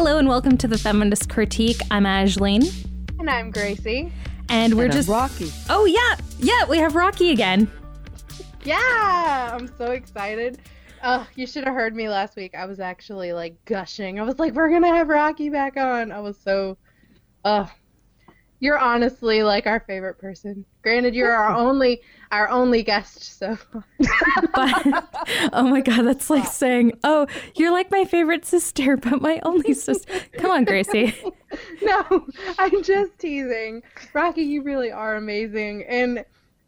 Hello and welcome to the Feminist Critique. I'm Ajleen. And I'm Gracie. And we're And I'm just Rocky. Oh yeah, yeah, we have Rocky again. Yeah, I'm so excited. Oh, you should have heard me last week. I was actually like gushing. I was like, "We're gonna have Rocky back on." I was so, uh, you're honestly like our favorite person. Granted, you're our only our only guest, so But oh my god, that's like saying, "Oh, you're like my favorite sister, but my only sister." Come on, Gracie. no, I'm just teasing. Rocky, you really are amazing, and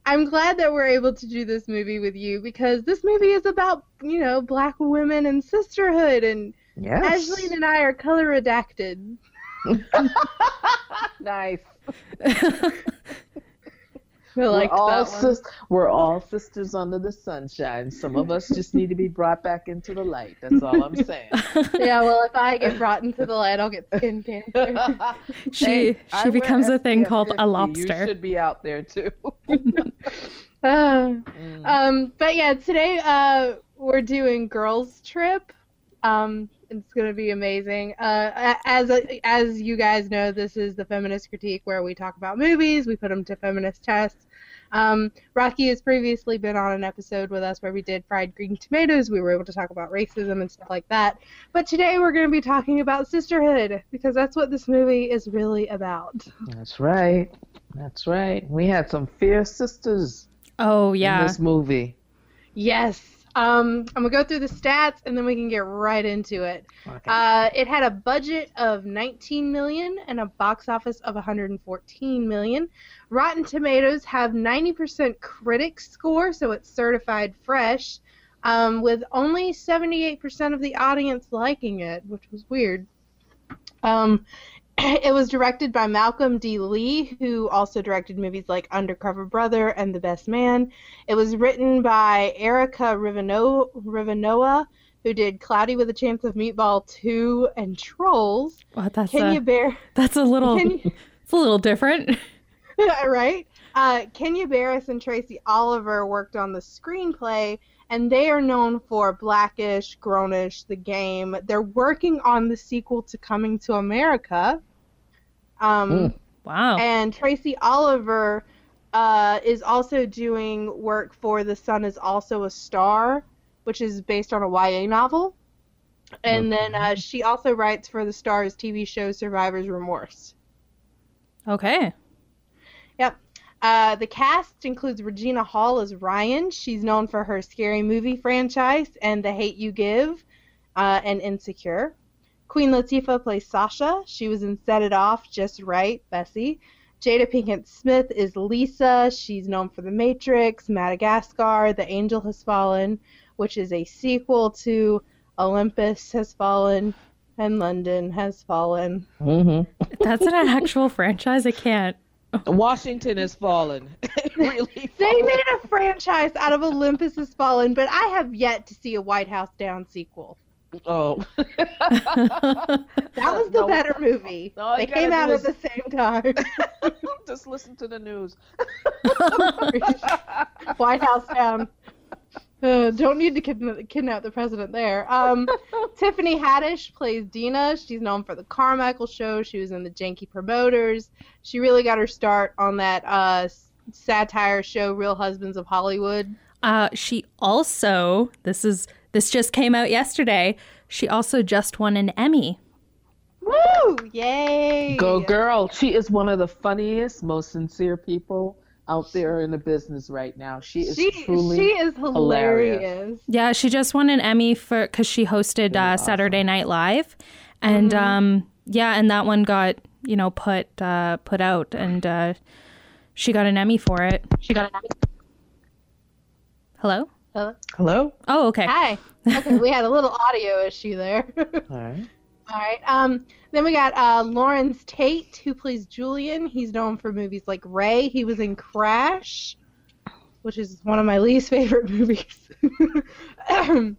I'm glad that we're able to do this movie with you because this movie is about you know black women and sisterhood, and Yes. Ashley and I are color redacted. nice. I like we're all that sis- we're all sisters under the sunshine. Some of us just need to be brought back into the light. That's all I'm saying. Yeah, well, if I get brought into the light, I'll get skin cancer. She Hey, I she wear becomes a thing called 50. a lobster. You should be out there too. Uh, Mm. um, but yeah, today uh, we're doing girls trip. Um, it's gonna be amazing. Uh, as as you guys know, this is the feminist critique where we talk about movies, we put them to feminist tests. Um, Rocky has previously been on an episode with us where we did fried green tomatoes. We were able to talk about racism and stuff like that. But today we're going to be talking about sisterhood because that's what this movie is really about. That's right. That's right. We had some fierce sisters Oh in yeah. this movie. Yes. Um, I'm gonna go through the stats and then we can get right into it. Okay. Uh, it had a budget of 19 million and a box office of 114 million. Rotten Tomatoes have 90% critic score, so it's certified fresh, um, with only 78% of the audience liking it, which was weird. Um, it was directed by Malcolm D. Lee, who also directed movies like Undercover Brother and The Best Man. It was written by Erica Rivinoja, who did Cloudy with a Chance of Meatball 2 and Trolls. Well, that's Kenya a, Bear, that's a little Can you- it's a little different. right? Uh, Kenya Barris and Tracy Oliver worked on the screenplay, and they are known for Blackish, Grownish, The Game. They're working on the sequel to Coming to America. Um, Mm. Wow. And Tracy Oliver uh, is also doing work for The Sun is Also a Star, which is based on a YA novel. And then uh, she also writes for the Starz TV show Survivor's Remorse. Okay. Yep. Uh, the cast includes Regina Hall as Ryan. She's known for her scary movie franchise and The Hate You Give uh, and Insecure. Queen Latifah plays Sasha. She was in Set It Off, Just Right, Bessie. Jada Pinkett Smith is Lisa. She's known for The Matrix, Madagascar, The Angel Has Fallen, which is a sequel to Olympus Has Fallen and London Has Fallen. Mm-hmm. That's an actual franchise. I can't. Washington has fallen. really They fallen. made a franchise out of Olympus Has Fallen, but I have yet to see a White House Down sequel. Oh. That was the No. better movie. all they came out is- at the same time. Just listen to the news. White House Down. Uh, don't need to kidna- kidnap the president there. Um, Tiffany Haddish plays Dina. She's known for the Carmichael Show. She was in the Janky Promoters. She really got her start on that uh, satire show, Real Husbands of Hollywood. Uh, she also this is this just came out yesterday. She also just won an Emmy. Woo! Yay! Go girl. She is one of the funniest, most sincere people out there in the business right now. She is She, truly she is hilarious. hilarious. Yeah, she just won an Emmy for because she hosted uh, Saturday Night Live, and um, yeah, and that one got you know put uh, put out, and uh, she got an Emmy for it. She got an Emmy. Hello. Hello? Hello? Oh, okay. Hi. Okay, we had a little audio issue there. All right. All right. Um, then we got uh, Larenz Tate, who plays Julian. He's known for movies like Ray. He was in Crash, which is one of my least favorite movies. then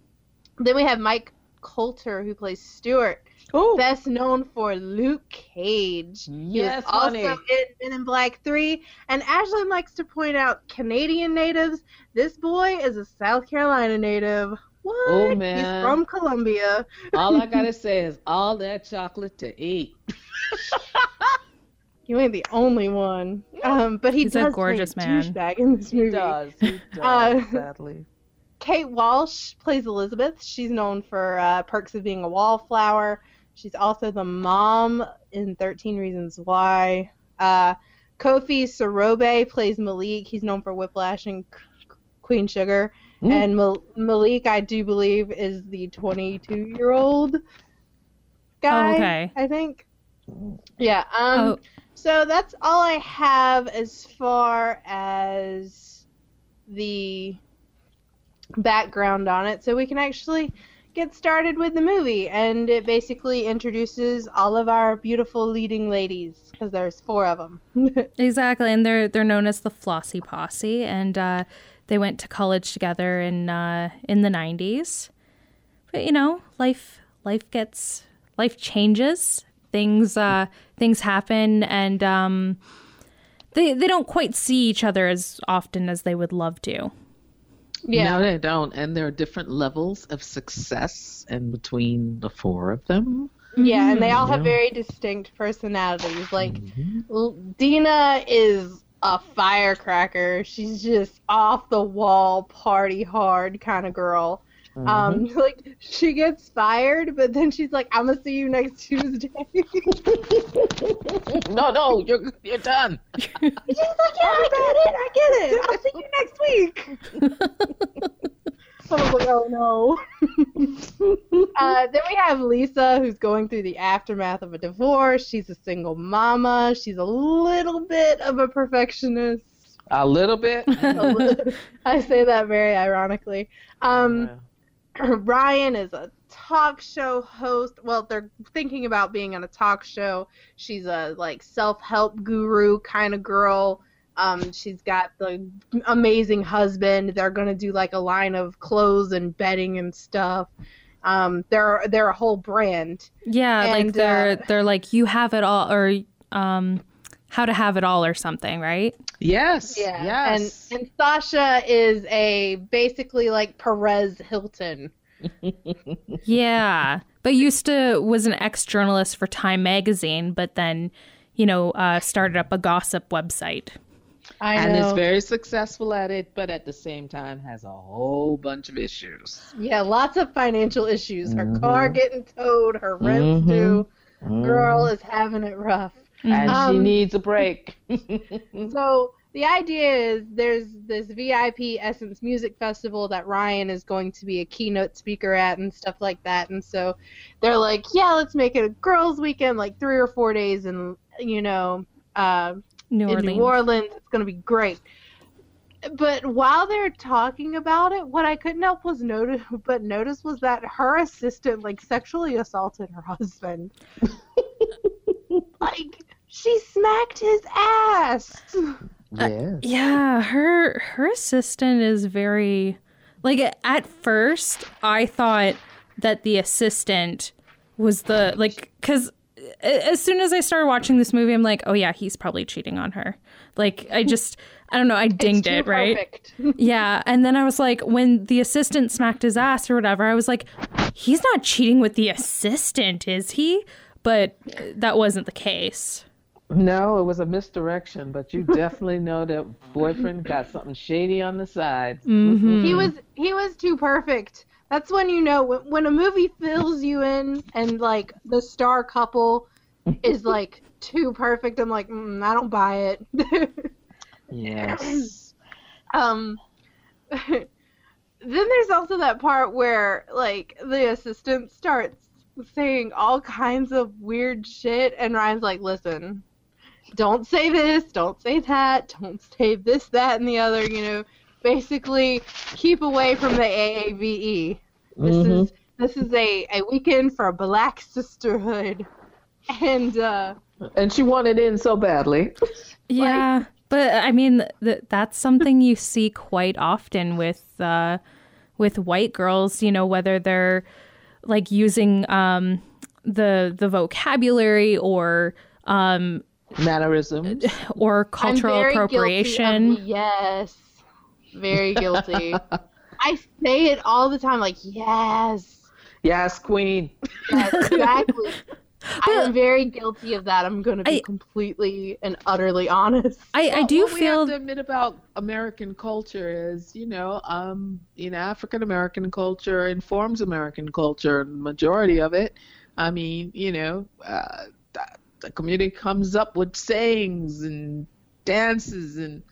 we have Mike Colter, who plays Stuart, Oh, best known for Luke Cage. He Yes, was also honey. in Men in Black 3. And Ashlyn likes to point out Canadian natives. This boy is a South Carolina native. What? Oh, man. He's from Columbia. All I gotta say is all that chocolate to eat. You ain't the only one. Um, but he He's a gorgeous play man. douchebag in this movie. He does. He does. Uh, sadly. Kate Walsh plays Elizabeth. She's known for uh, Perks of Being a Wallflower. She's also the mom in 13 Reasons Why. Uh, Kofi Siriboe plays Malik. He's known for Whiplash and Queen Sugar. Mm. And Mal- Malik, I do believe, is the 22 year old guy. Oh, okay. I think. Yeah. Um, Oh. So that's all I have as far as the background on it. So we can actually get started with the movie. And it basically introduces all of our beautiful leading ladies, because there's four of them. Exactly, and they're they're known as the Flossy Posse, and uh, they went to college together in uh, in the '90s. But you know, life life gets life changes. Things uh, things happen, and um, they they don't quite see each other as often as they would love to. Yeah. No, they don't. And there are different levels of success in between the four of them. Yeah, and they all have very distinct personalities. Like, Mhm. Dina is a firecracker. She's just off the wall, party hard kind of girl. Um, like she gets fired, but then she's like, "I'm gonna see you next Tuesday." no, no, you're you're done. she's like, "Yeah, I got it. I get it. I'll see you next week." I was like, "Oh no." uh, then we have Lisa, who's going through the aftermath of a divorce. She's a single mama. She's a little bit of a perfectionist. A little bit. I say that very ironically. Um, Ryan is a talk show host. Well, they're thinking about being on a talk show. She's a like self-help guru kind of girl. Um, she's got the amazing husband. They're gonna do like a line of clothes and bedding and stuff. Um, they're they're a whole brand. Yeah, like they're uh, they're like you have it all, or um, how to have it all, or something, right? Yes. Yeah. Yes. And and Sasha is a basically like Perez Hilton. Yeah, but used to was an ex journalist for Time magazine, but then you know uh, started up a gossip website. I and know. is very successful at it, but at the same time has a whole bunch of issues. Yeah, lots of financial issues. Her Mhm. car getting towed, her rent's Mhm. due. Girl is having it rough. and she Um, needs a break. So the idea is there's this VIP Essence Music Festival that Ryan is going to be a keynote speaker at and stuff like that. And so they're like, yeah, let's make it a girls' weekend, like three or four days, and you know, uh, New in Orleans. New Orleans. It's going to be great. But while they're talking about it, what I couldn't help was notice, but notice was that her assistant like sexually assaulted her husband. like she smacked his ass. Uh, yes. Yeah, her her assistant is very like at first I thought that the assistant was the like cuz as soon as I started watching this movie I'm like, "Oh yeah, he's probably cheating on her." Like I just I don't know, I dinged It's it, too right? Perfect. Yeah, and then I was like, when the assistant smacked his ass or whatever, I was like, he's not cheating with the assistant, is he? But that wasn't the case. No, it was a misdirection, but you definitely know that boyfriend got something shady on the side. Mhm. He was he was too perfect. That's when you know when, when a movie fills you in and like the star couple is like too perfect. I'm like, mm, I don't buy it. Yes. um, then there's also that part where like the assistant starts saying all kinds of weird shit, and Ryan's like, "Listen, don't say this, don't say that, don't say this, that, and the other. You know, basically keep away from the AAVE. This Mhm. is this is a a weekend for a black sisterhood." And uh, And she wanted in so badly. Yeah, but I mean, th- that's something you see quite often with uh, with white girls. You know, whether they're like using um, the the vocabulary or um, Mannerisms. or I'm cultural very guilty of appropriation. yes, very guilty. I say it all the time, like yes, Yes, Queen. yes, exactly. I am very guilty of that. I'm going to be I- completely and utterly honest. I, I Well, do what we feel have to admit about American culture is, you know, um, you know, African American culture informs American culture, and majority of it. I mean, you know, uh, the, the community comes up with sayings and dances and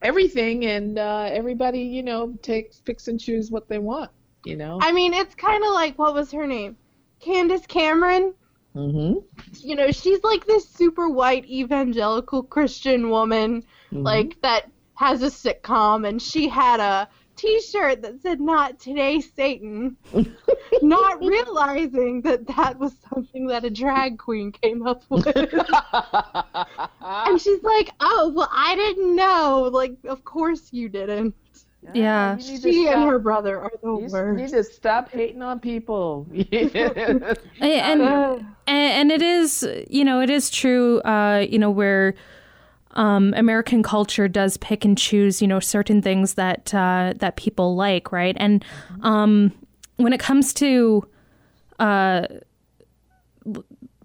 everything, and uh, everybody, you know, takes picks and choose what they want. You know. I mean, it's kind of like what was her name, Candace Cameron. mm-hmm. You know, she's like this super white evangelical Christian woman, Mm-hmm. like that has a sitcom, and she had a T-shirt that said "Not today, Satan," not realizing that that was something that a drag queen came up with. And she's like, "Oh, well, I didn't know. Like, of course you didn't. Yeah. You need She and her brother are the You s- worst." need to stop hating on people. and, and and it is you know it is true uh you know where um american culture does pick and choose you know certain things that uh that people like right? And um when it comes to uh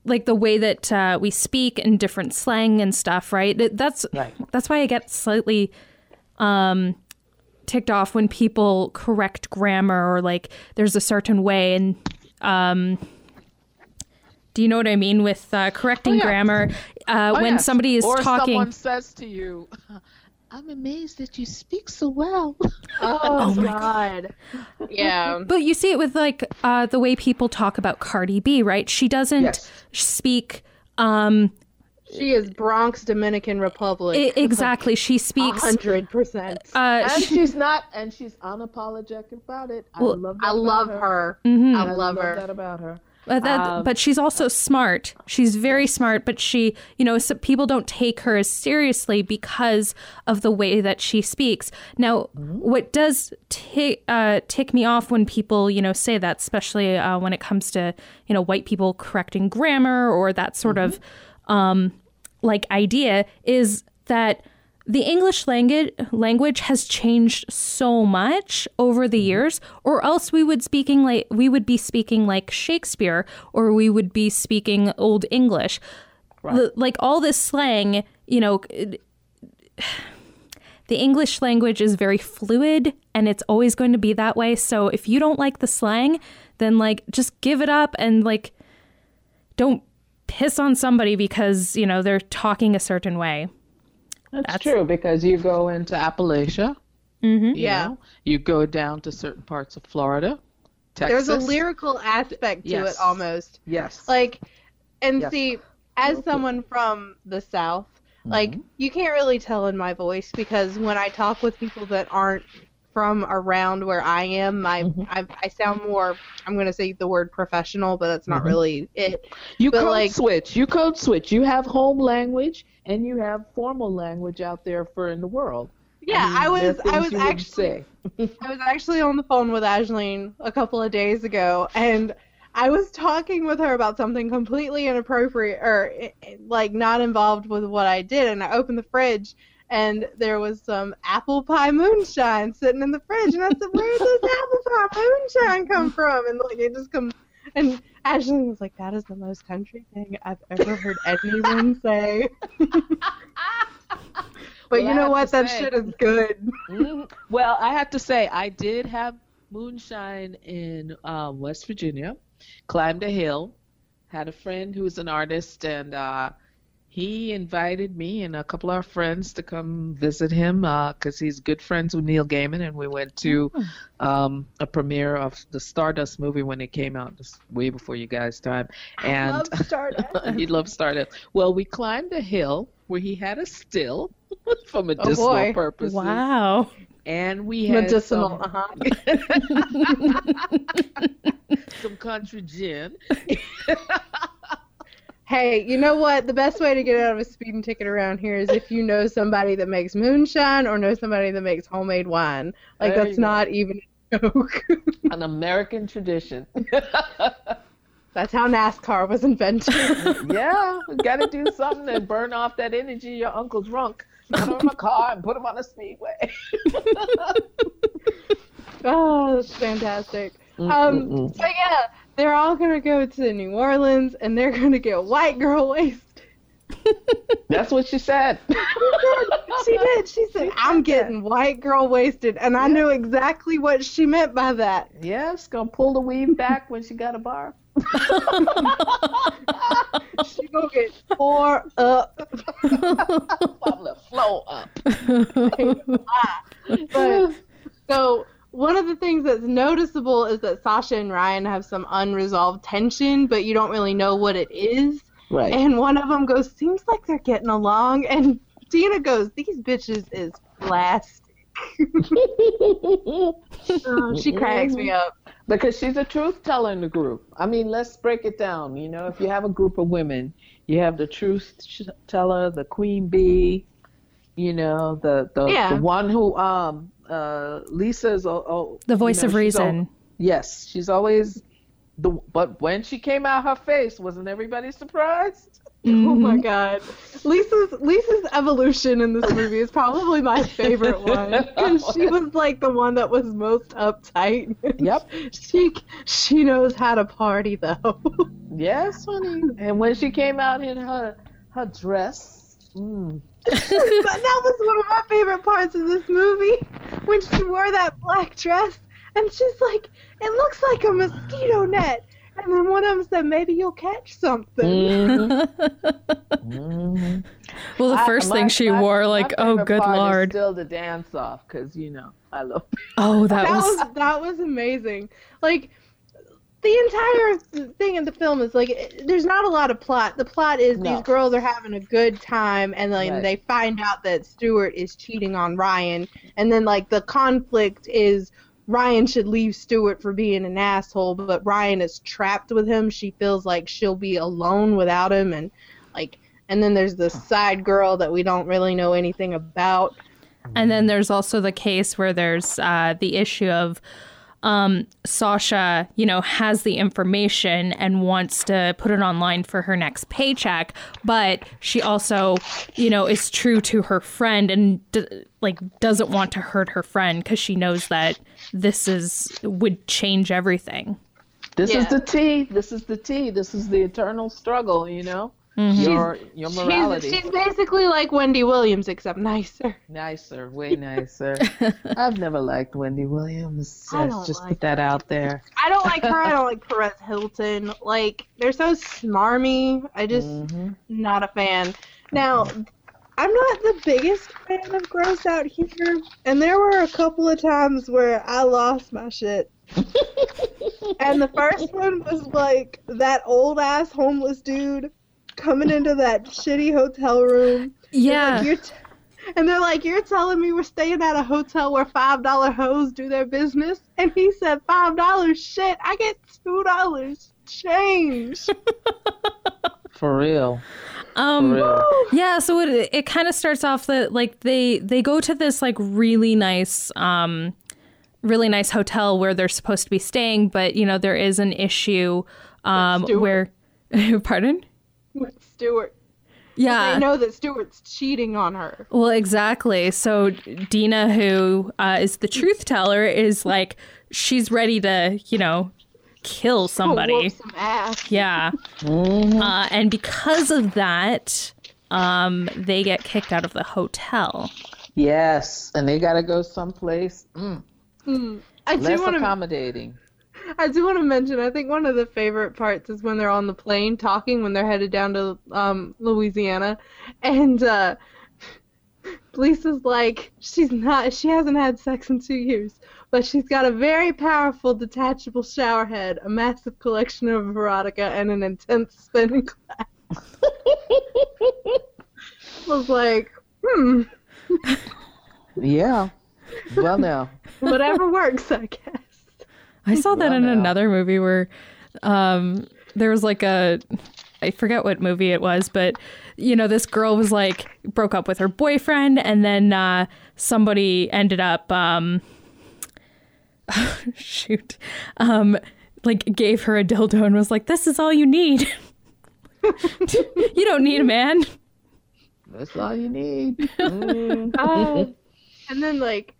like the way that uh, we speak and different slang and stuff right? That's Right. that's why i get slightly um ticked off when people correct grammar or like there's a certain way and um do you know what I mean with uh, correcting Oh, yeah. grammar uh, Oh, when yes. somebody is or talking? someone says to you, "I'm amazed that you speak so well." oh, my God. Yeah. But you see it with like uh, the way people talk about Cardi B, right? She doesn't Yes. speak um, She is Bronx Dominican Republic. I- exactly. She speaks. hundred percent. Uh, and she- she's not, and she's unapologetic about it. I Well, love. That I love about her. Mhm. I I love love her. that about her. But, that, Um, but she's also smart. She's very smart, but she, you know, so people don't take her as seriously because of the way that she speaks. Now, what does ti- uh, tick me off when people, you know, say that, especially uh, when it comes to, you know, white people correcting grammar or that sort of um, like idea, is that the English language language has changed so much over the mm-hmm. years, or else we would speaking like we would be speaking like Shakespeare, or we would be speaking Old English. L- like all this slang, you know, it- the English language is very fluid, and it's always going to be that way. So if you don't like the slang, then like just give it up and like don't piss on somebody because you know they're talking a certain way. That's, That's- true because you go into Appalachia. Mm-hmm. you Yeah. know, you go down to certain parts of Florida, Texas. There's a lyrical aspect to Yes. it almost. Yes. Like, and Yes. see, as someone from the South, like, mm-hmm. you can't really tell in my voice because when I talk with people that aren't from around where I am, I mm-hmm. I, I sound more. I'm gonna say the word professional, but that's not really it. You But, code like- switch. You code switch. You have home language and you have formal language out there for in the world. Yeah, mean, I, was I was actually. I was actually on the phone with Ashleen a couple of days ago, and I was talking with her about something completely inappropriate or i- i- like not involved with what I did. And I opened the fridge, and there was some apple pie moonshine sitting in the fridge, and I said, "Where did this apple pie moonshine come from?" And like it just comes. And Ashleen was like, "That is the most country thing I've ever heard anyone say." But Well, you know what? That say- shit is good. Mhm. Well, I have to say, I did have moonshine in um, West Virginia. Climbed a hill. Had a friend who was an artist, and uh, he invited me and a couple of our friends to come visit him because he's good friends with Neil Gaiman, and we went to um, a premiere of the Stardust movie when it came out, just way before you guys' time. And Love Stardust. he loved Stardust. Well, we climbed a hill where he had a still for medicinal boy. purposes. Wow. And we had Medicinal. some, Uh-huh. some country gin. Hey, you know what? The best way to get out of a speeding ticket around here is if you know somebody that makes moonshine or know somebody that makes homemade wine. Like There that's you go. not even a joke. An American tradition. that's how NASCAR was invented. yeah, we got to do something and burn off that energy your uncle's drunk. Put him in a car and put him on a speedway. Oh, that's fantastic. Mm, um, mm, mm. so yeah, they're all gonna go to New Orleans and they're gonna get white girl wasted. That's what she said. she did. She said, "I'm getting white girl wasted," and I knew exactly what she meant by that. yes, gonna pull the weave back when she got a bar. She gonna get tore up. Flow up. But so one of the things that's noticeable is that Sasha and Ryan have some unresolved tension, but you don't really know what it is. Right. And one of them goes, "Seems like they're getting along," and Dina goes, "These bitches is plastic." Oh, she cracks me up. Because she's a truth teller in the group. I mean, let's break it down. You know, if you have a group of women, you have the truth teller, the queen bee, you know, the the, Yeah. the one who um uh Lisa's oh, oh The voice you know, of she's al- reason. yes, she's always the but when she came out her face, wasn't everybody surprised? Oh my Mhm. god, Lisa's Lisa's evolution in this movie is probably my favorite one because she was like the one that was most uptight. Yep. she she knows how to party though. Yes, honey. And when she came out in her her dress, mm, but that was one of my favorite parts of this movie when she wore that black dress and she's like, it looks like a mosquito net. And then one of them said, maybe you'll catch something. mhm, mhm. well, the I- first my- thing she my- wore, my like, oh, good lord. Still the dance off, cause you know I love. Oh, that that was. was that was amazing. Like the entire thing in the film is like there's not a lot of plot. The plot is No. these girls are having a good time and like Right. they find out that Stuart is cheating on Ryan and then like the conflict is Ryan should leave Stuart for being an asshole, but Ryan is trapped with him. She feels like she'll be alone without him and like and then there's the side girl that we don't really know anything about. And then there's also the case where there's uh, the issue of um, Sasha, you know, has the information and wants to put it online for her next paycheck, but she also, you know, is true to her friend and d- like doesn't want to hurt her friend because she knows that this is would change everything. This is the T. This is the T. This is the eternal struggle. You know, Mhm. your your morality. She's, she's basically like Wendy Williams except nicer. nicer, way nicer. I've never liked Wendy Williams. I don't just like put that out there. I don't like her. I don't like Perez Hilton. Like they're so smarmy. I just Mhm. not a fan. Now, I'm not the biggest fan of Gross Out here, and there were a couple of times where I lost my shit. and the first one was like that old ass homeless dude coming into that shitty hotel room. Yeah. Like, you're t- and they're like, "You're telling me we're staying at a hotel where five dollar hoes do their business?" And he said, five dollars. Shit, I get two dollars change." For real. For Um, real. yeah so it it kind of starts off that like they they go to this like really nice um really nice hotel where they're supposed to be staying but you know there is an issue um where pardon With Stewart, yeah they know that Stewart's cheating on her. well exactly so dina who uh, is the truth teller is like she's ready to you know kill somebody whoop some ass. yeah Mhm. uh, and because of that um they get kicked out of the hotel Yes, and they gotta go someplace mm, Mm. I do want to. accommodating. I do want to mention. I think one of the favorite parts is when they're on the plane talking when they're headed down to um, Louisiana, and uh, Lisa's like, she's not. She hasn't had sex in two years, but she's got a very powerful detachable shower head, a massive collection of erotica, and an intense spinning class. was like, hmm, Yeah. Well, now. whatever works, I guess. I saw that Well, in another movie where um, there was like a, I forget what movie it was, but you know, this girl was like broke up with her boyfriend, and then uh, somebody ended up, um, shoot, um, like gave her a dildo and was like, "This is all you need. you don't need a man." That's all you need. Mm. Uh, and then like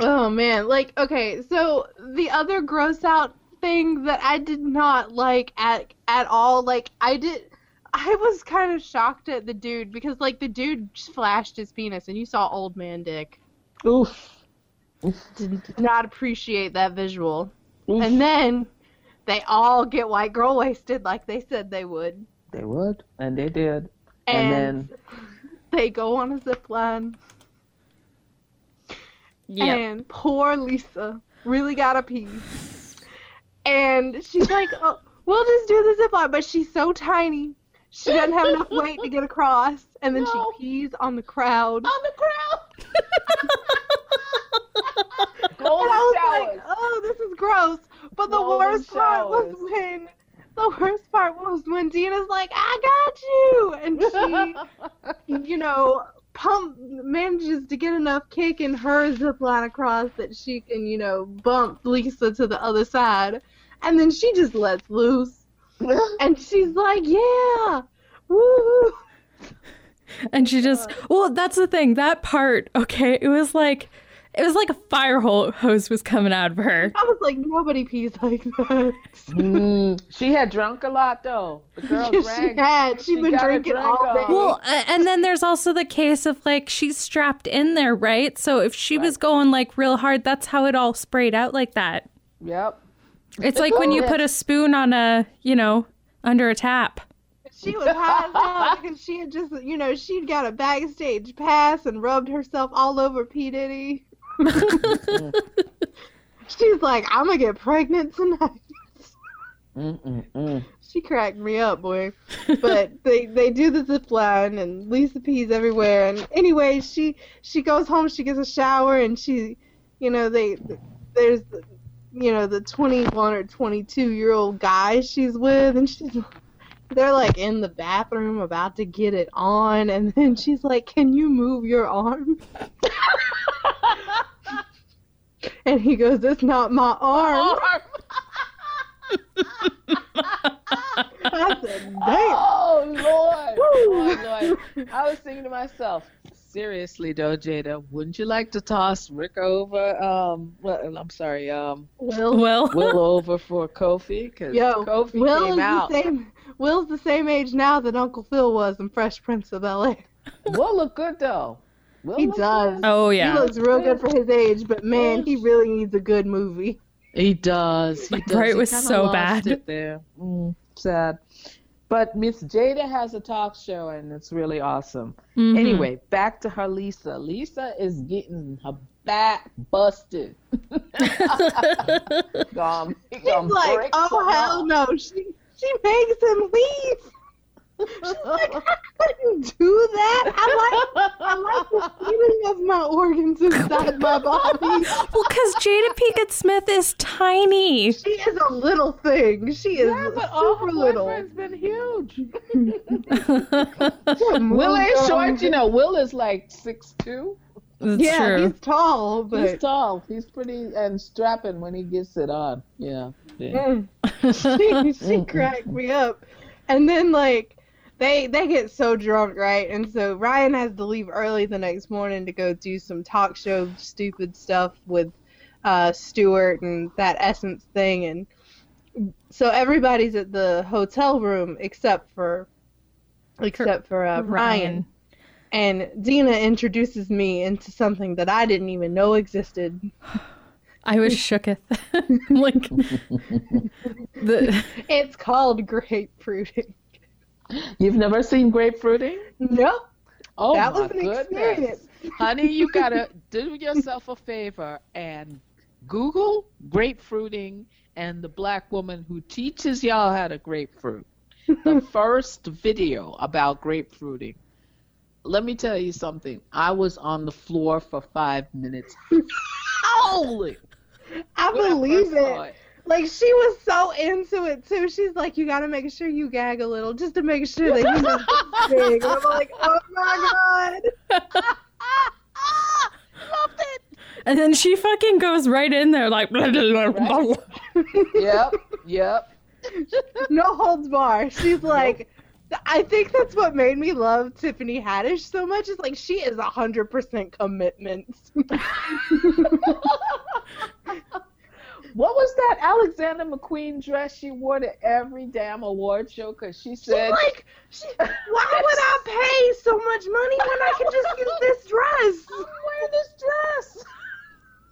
Oh man, like okay, so the other gross out thing that I did not like at at all, like I did I was kind of shocked at the dude because like the dude flashed his penis and you saw old man dick. Oof. Did not appreciate that visual. Oof. And then they all get white girl wasted like they said they would. They would, and they did. And, And they go on a zip line. Yeah. And poor Lisa really got a pee. And she's like, oh, we'll just do the zip line. But she's so tiny. She doesn't have enough weight to get across. And then No. she pees on the crowd. On the crowd. And I was like, oh, this is gross. But the Golden worst part was when the worst part was when Dina's like, I got you, and she, you know, pump manages to get enough kick in her zip line across that she can, you know, bump Lisa to the other side, and then she just lets loose, and she's like, yeah, woo. And she just, uh. well, that's the thing. That part, okay, it was like, it was like a fire hose was coming out of her. I was like, nobody pees like that. Mm, she had drunk a lot though. The girl she drank. had. She'd She been drinking drink all day. Well, a- and then there's also the case of like she's strapped in there, right? So if she was going like real hard, that's how it all sprayed out like that. Yep. It's like when you Yes. put a spoon on a, you know, under a tap. She was high as hell because she had just, you know, she'd got a backstage pass and rubbed herself all over P. Diddy. She's like, I'm gonna get pregnant tonight. Mm-mm-mm. She cracked me up, boy. But they they do the zip line and Lisa pees everywhere. And anyway, she she goes home, she gets a shower, and she, you know, they there's you know the 21 or 22 year old guy she's with, and she's they're like in the bathroom about to get it on, and then she's like, "Can you move your arm?" and he goes, "That's not my arm." I said, "Damn." Oh Lord. Oh Lord. I was thinking to myself, seriously though, Jada, wouldn't you like to toss Rick over? Um, well, I'm sorry, um, Will Well, Will over for Kofi because Kofi Will came is out. the same. Will's the same age now that Uncle Phil was in Fresh Prince of Bel Air. Will look good though. Will He does. good. oh He looks real good for his age, but man, he really needs a good movie. He does. He does. Bright He was kinda so bad. It there. Mm, sad. But Miss Jada has a talk show and it's really awesome. Mhm. Anyway, back to her Lisa. Lisa is getting her back busted. Gone. She's like, oh hell no, she she makes him leave. She's like, how could you do that. I like I like the feeling of my organs inside my body. Well, because Jada Pinkett Smith is tiny. She is a little thing. She is Yeah, but all her super little. boyfriend's been huge. Will is short, you know. Will is like six two. Yeah, true. he's tall, He's tall. He's pretty and strapping when he gets it on. Yeah. yeah. Mm. she, she cracked me up. And then like they they get so drunk, right? And so Ryan has to leave early the next morning to go do some talk show stupid stuff with uh Stuart and that essence thing and so everybody's at the hotel room except for except for uh, Ryan. And Dina introduces me into something that I didn't even know existed. I was shooketh. like the It's called grapefruiting. You've never seen grapefruiting? Nope. Oh that my was an goodness. experience. Honey, you gotta do yourself a favor and Google grapefruiting and the black woman who teaches y'all how to grapefruit. The first video about grapefruiting. Let me tell you something. I was on the floor for five minutes Holy! I when I believe it. Like she was so into it too. She's like, you gotta make sure you gag a little just to make sure that you know it's big. And I'm like, oh my god. Loved it. and then she fucking goes right in there like blah, blah, blah, blah. Yep, yep. No holds bar. She's like, I think that's what made me love Tiffany Haddish so much. Is like she is hundred percent commitment. What was that Alexander McQueen dress she wore to every damn award show? Because she She's said, like, she, why would I pay so much money when I can just use this dress? I'm wearing this dress.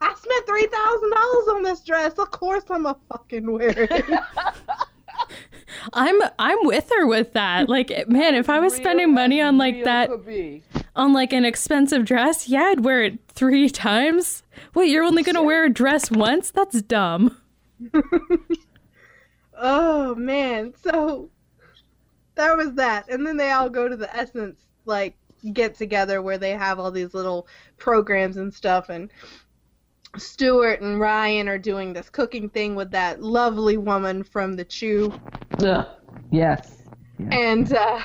I spent three thousand dollars on this dress. Of course, I'm a fucking wear it. I'm I'm with her with that. Like, man, if I was spending money on like that could be. On like an expensive dress, yeah, I'd wear it three times. Wait, you're only gonna wear a dress once? That's dumb. oh man, so that was that, and then they all go to the Essence like get together where they have all these little programs and stuff, and Stuart and Ryan are doing this cooking thing with that lovely woman from the Chew. Ugh. Yes. And uh,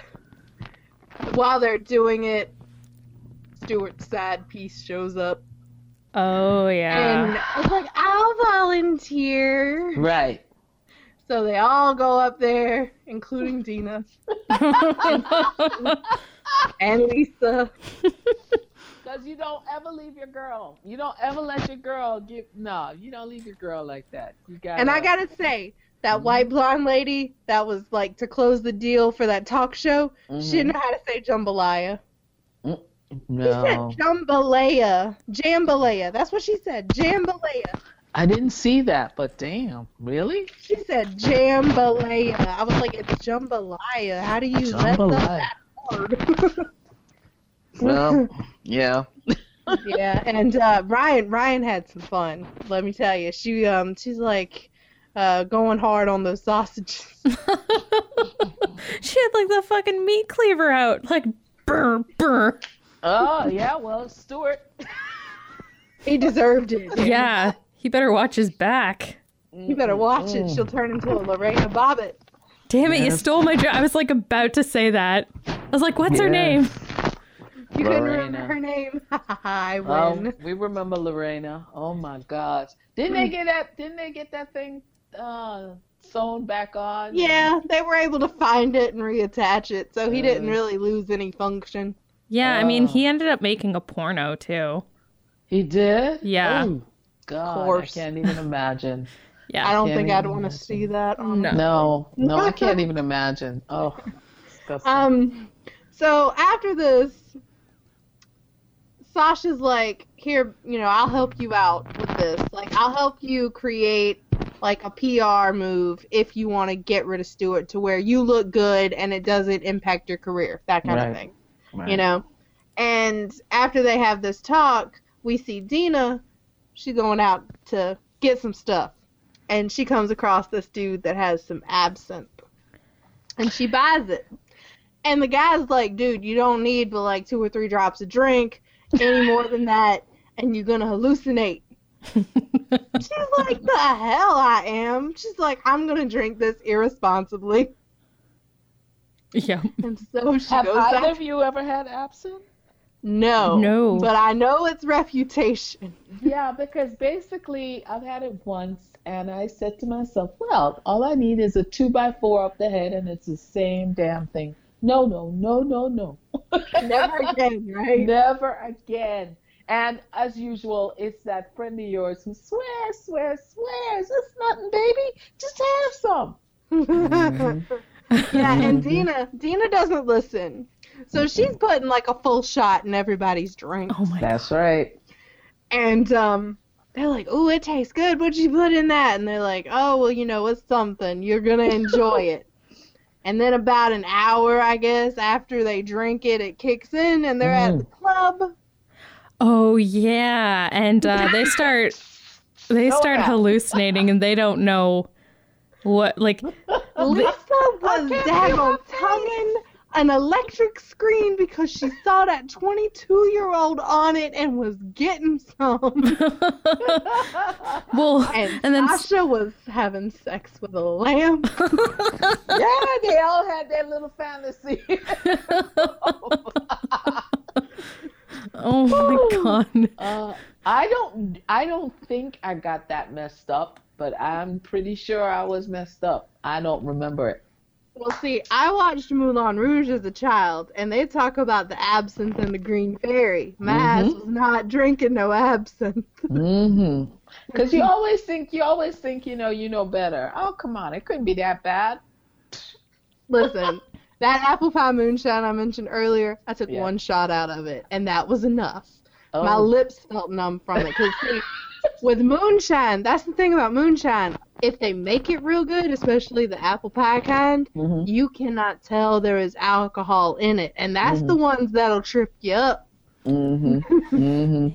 while they're doing it, Stuart's sad piece shows up. Oh yeah. And I was like, I'll volunteer. Right. So they all go up there, including Dina and Lisa. Because you don't ever leave your girl. You don't ever let your girl get. No, you don't leave your girl like that. You got. And I gotta say, that mm-hmm. white blonde lady that was like to close the deal for that talk show, she mm-hmm. didn't know how to say jambalaya. She said jambalaya. Jambalaya. That's what she said. Jambalaya. I didn't see that. But damn, really? She said jambalaya. I was like, it's jambalaya. How do you mess up that word? Well, yeah. yeah, and uh, Ryan Ryan had some fun. Let me tell you, she um she's like uh, going hard on those sausages. she had like the fucking meat cleaver out, like burr burr. Oh yeah. Well, Stuart. he deserved it. Yeah, he better watch his back. You better watch it. She'll turn into a Lorena Bobbitt. Damn it, you Yes. stole my joke. I was like about to say that. I was like, what's her name? You couldn't Lorena. remember her name. I Oh, win. we remember Lorena. Oh my gosh. Didn't they get that? Didn't they get that thing uh, sewn back on? yeah, they were able to find it and reattach it, so he didn't really lose any function. Yeah, I mean, Oh. he ended up making a porno too. He did. Yeah. Oh, God, I course. can't even imagine. Yeah. I don't Can't think I'd even want to see that. On No. No, no, I can't even imagine. Oh, disgusting. Um, so after this, Sasha's like, here, you know, I'll help you out with this. Like, I'll help you create like a PR move if you want to get rid of Stewart to where you look good and it doesn't impact your career, that kind of thing, Right. you know. And after they have this talk, we see Dina. She's going out to get some stuff, and she comes across this dude that has some absinthe, and she buys it. And the guy's like, dude, you don't need but like two or three drops of drink. Any more than that, and you're gonna hallucinate. She's like, the hell I am. She's like, I'm gonna drink this irresponsibly. yeah. And so she Have goes either back. of you ever had absinthe? No. No. But I know its reputation. Yeah, because basically I've had it once, and I said to myself, well, all I need is a two by four up the head, and it's the same damn thing. No, no, no, no, no. Never again, right? Never again. And as usual, it's that friend of yours who swears, swears, swears. It's nothing, baby. Just have some. Mm-hmm. Yeah, and Dina Dina doesn't listen. So she's putting like a full shot in everybody's drink. Oh my. That's right. And um they're like, "Ooh, it tastes good. What'd you put in that?" And they're like, "Oh, well, you know, it's something. You're gonna enjoy it." And then about an hour, I guess, after they drink it, it kicks in, and they're at Mm. the club. Oh yeah, and uh, they start they Go start back. hallucinating, and they don't know what like. Lisa was can't be daggone happy. tonguing an electric screen because she saw that 22 year old on it and was getting some. well, And, and then Sasha was having sex with a lamp. yeah, they all had their little fantasy. oh my god. uh, I don't. I don't think I got that messed up, but I'm pretty sure I was messed up. I don't remember it. Well, see, I watched Moulin Rouge as a child, and they talk about the absinthe and the green fairy. My ass was not drinking no absinthe. Mm-hmm. Because you always think, you always think, you know, you know better. Oh, come on, it couldn't be that bad. Listen, that apple pie moonshine I mentioned earlier, I took Yeah. one shot out of it, and that was enough. My Oh. lips felt numb from it. Because, see, with moonshine, that's the thing about moonshine. If they make it real good, especially the apple pie kind, Mhm. you cannot tell there is alcohol in it. And that's the ones that'll trip you up. Mm-hmm. Mm-hmm.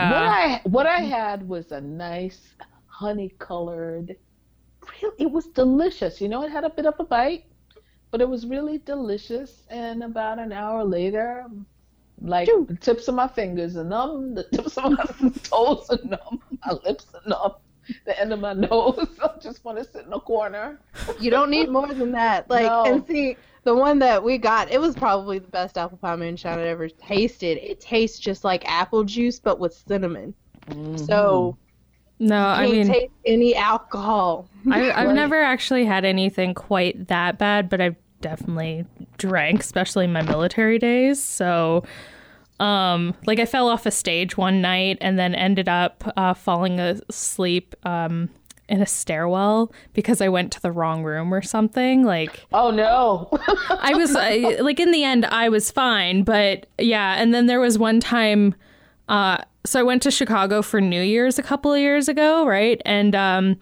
What Yeah. I what I had was a nice honey colored. Real, it was delicious. You know, it had a bit of a bite, but it was really delicious. And about an hour later, like the tips of my fingers are numb, the tips of my toes are numb, my lips are numb, the end of my nose. I just want to sit in a corner. You don't need more than that. Like, No. and see, the one that we got, it was probably the best apple pie moonshine I'd ever tasted. It tastes just like apple juice, but with cinnamon. Mm. So No, you I can't mean, taste any alcohol. I, I've Right. never actually had anything quite that bad, but I've definitely drank, especially in my military days. So, um, like I fell off a stage one night and then ended up uh, falling asleep um, in a stairwell because I went to the wrong room or something. Like Oh no. I was I, like in the end I was fine, but yeah, and then there was one time uh so I went to Chicago for New Year's a couple of years ago, right? And um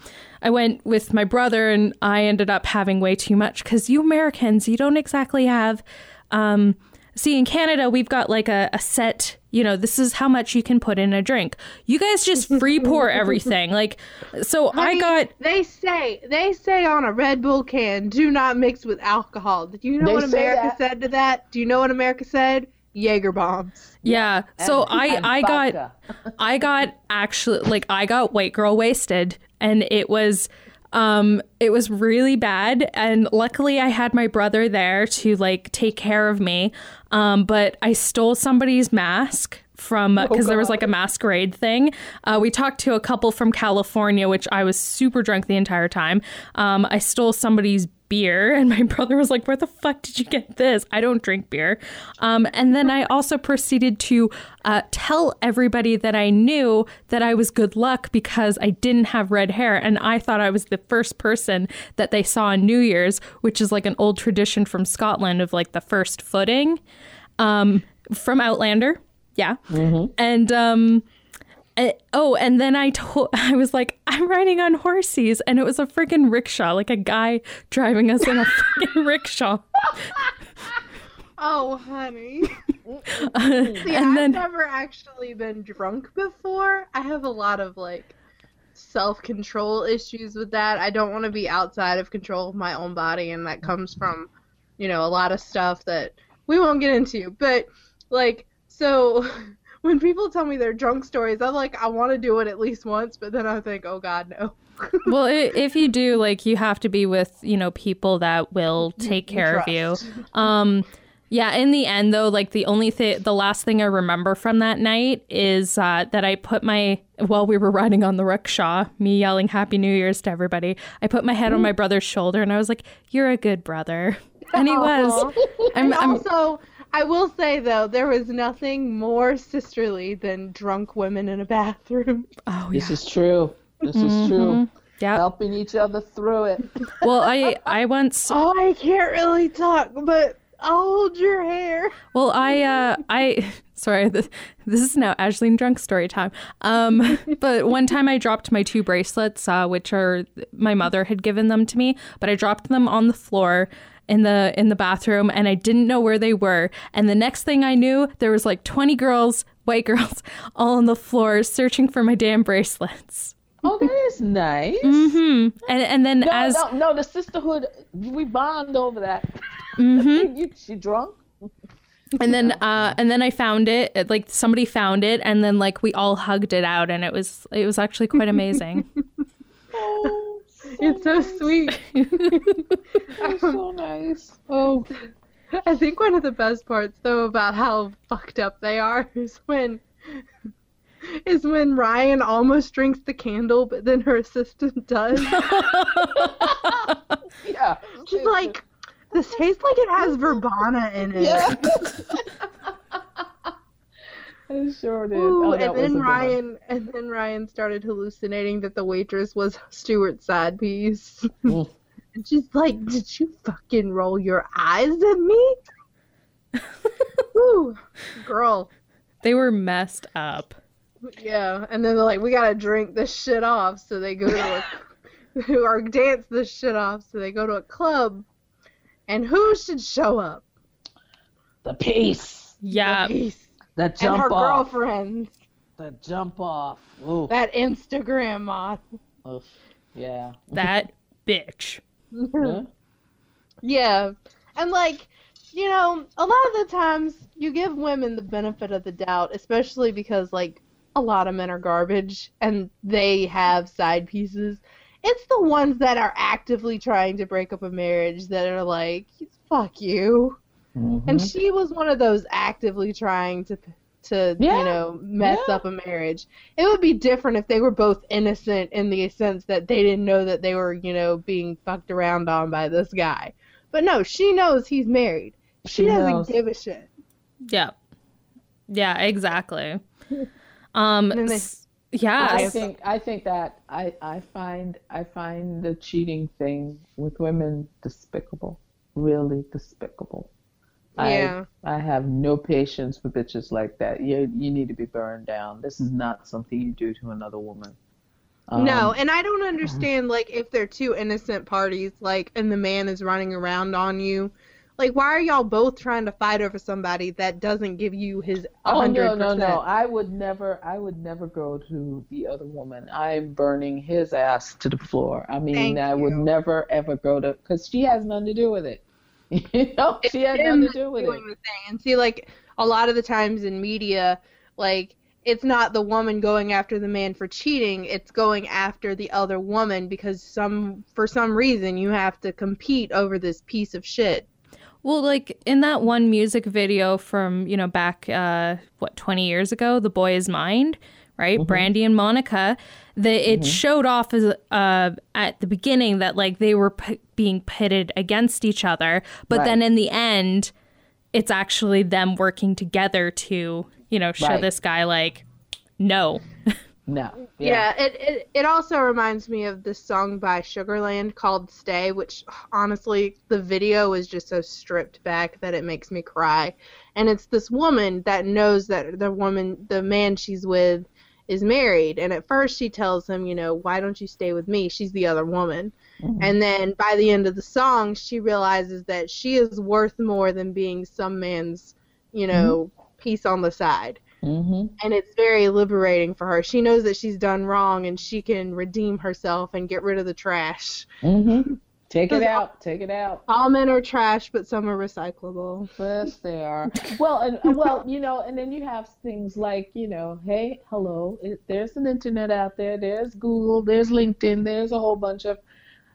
I went with my brother and I ended up having way too much cuz you Americans, you don't exactly have um see in Canada we've got like a, a set you know this is how much you can put in a drink you guys just free pour everything like so i got They say they say on a Red Bull can, do not mix with alcohol. Do you know They what America that. said to that? Do you know what America said? Jaeger bombs. yeah so And- i and i got. I got actually like I got white girl wasted and it was um it was really bad and luckily I had my brother there to like take care of me. Um but I stole somebody's mask from because there was like a masquerade thing. Uh, we talked to a couple from California, which I was super drunk the entire time. Um, I stole somebody's beer, and my brother was like, "Where the fuck did you get this? I don't drink beer." Um, and then I also proceeded to uh, tell everybody that I knew that I was good luck because I didn't have red hair, and I thought I was the first person that they saw on New Year's, which is like an old tradition from Scotland of like the first footing um, from Outlander. Yeah. And um uh, oh, and then I told I was like, I'm riding on horses, and it was a freaking rickshaw, like a guy driving us in a freaking rickshaw. Oh, honey. See, and I've then never actually been drunk before. I have a lot of like self control issues with that. I don't want to be outside of control of my own body, and that comes from, you know, a lot of stuff that we won't get into. But like, so when people tell me their drunk stories, I'm like, I want to do it at least once, but then I think, oh God, no. well, if you do, like, you have to be with you know people that will take care of you. Um, yeah. In the end, though, like the only thing, the last thing I remember from that night is uh, that I put my while we were riding on the rickshaw, me yelling "Happy New Year's" to everybody. I put my head on my brother's shoulder and I was like, "You're a good brother," and he was. I'm, And I'm, also, I will say though, there was nothing more sisterly than drunk women in a bathroom. oh This yeah. is true. This is true. Yeah. Helping each other through it. Well, I I once Oh, I can't really talk, but I'll hold your hair. Well, I, uh, I, sorry, this, this is now Ashleen drunk story time. Um, but one time I dropped my two bracelets, uh, which are my mother had given them to me, but I dropped them on the floor in the in the bathroom and I didn't know where they were. And the next thing I knew, there was like 20 girls, white girls, all on the floor searching for my damn bracelets. Oh, that is nice. hmm And and then No, as no, no, the sisterhood, we bond over that. Mhm. you, she drunk? and then uh and then i found it it- like somebody found it and then like we all hugged it out and it was it was actually quite amazing Oh, It's so sweet. that's so nice. Oh, I think one of the best parts though about how fucked up they are is when is when Ryan almost drinks the candle, but then her assistant does. yeah. She's like, This tastes like it has verbena in it. Yeah. It sure did. Ooh, oh, and then good one. Ryan and then Ryan started hallucinating that the waitress was Stewart's side piece. Mm. and she's like, Did you fucking roll your eyes at me? Ooh, girl. They were messed up. Yeah. And then they're like, We gotta drink this shit off, so they go to a or dance this shit off, so they go to a club. And who should show up? The piece. Yeah. Peace. The And jump her off. girlfriend. The jump off. Ooh. That Instagram model. Oof. Yeah. That bitch. Yeah. Yeah. And like, you know, a lot of the times you give women the benefit of the doubt, especially because like a lot of men are garbage and they have side pieces. It's the ones that are actively trying to break up a marriage that are like, fuck you. And Mhm. she was one of those actively trying to to Yeah. you know mess Yeah. up a marriage. It would be different if they were both innocent in the sense that they didn't know that they were you know being fucked around on by this guy. But no, she knows he's married. She, She doesn't knows. give a shit. Yeah. Yeah, exactly. Um And they- yeah. I think I think that I I find I find the cheating thing with women despicable, really despicable. Yeah. I I have no patience for bitches like that. You you need to be burned down. This is not something you do to another woman. Um, no, and I don't understand like if they're two innocent parties, like and the man is running around on you. Like why are y'all both trying to fight over somebody that doesn't give you his Oh 100%? no no! no. I would never I would never go to the other woman. I'm burning his ass to the floor. I mean Thank I would never ever go to because she has nothing to do with it. You know she has him nothing to do with it. doing the thing. And see, like a lot of the times in media, like it's not the woman going after the man for cheating; it's going after the other woman because some for some reason you have to compete over this piece of shit. Well, like in that one music video from, you know, back uh what, 20 years ago, The Boy Is Mine, right? Brandy and Monica, the it showed off as uh at the beginning that like they were p- being pitted against each other, but Right. then in the end it's actually them working together to, you know, show Right. this guy like no. No. Yeah, it, it it also reminds me of this song by Sugarland called "Stay," which honestly the video is just so stripped back that it makes me cry. And it's this woman that knows that the woman, the man she's with, is married. And at first she tells him, you know, why don't you stay with me? She's the other woman. Mhm. And then by the end of the song, she realizes that she is worth more than being some man's, you know, piece on the side hmm and it's very liberating for her. She knows that she's done wrong and she can redeem herself and get rid of the trash. Take it out. Take it out. All men are trash, but some are recyclable. Yes, they are. Well, and uh, well, you know, and then you have things like, you know, hey, hello, it, there's an internet out there. There's Google. There's LinkedIn. There's a whole bunch of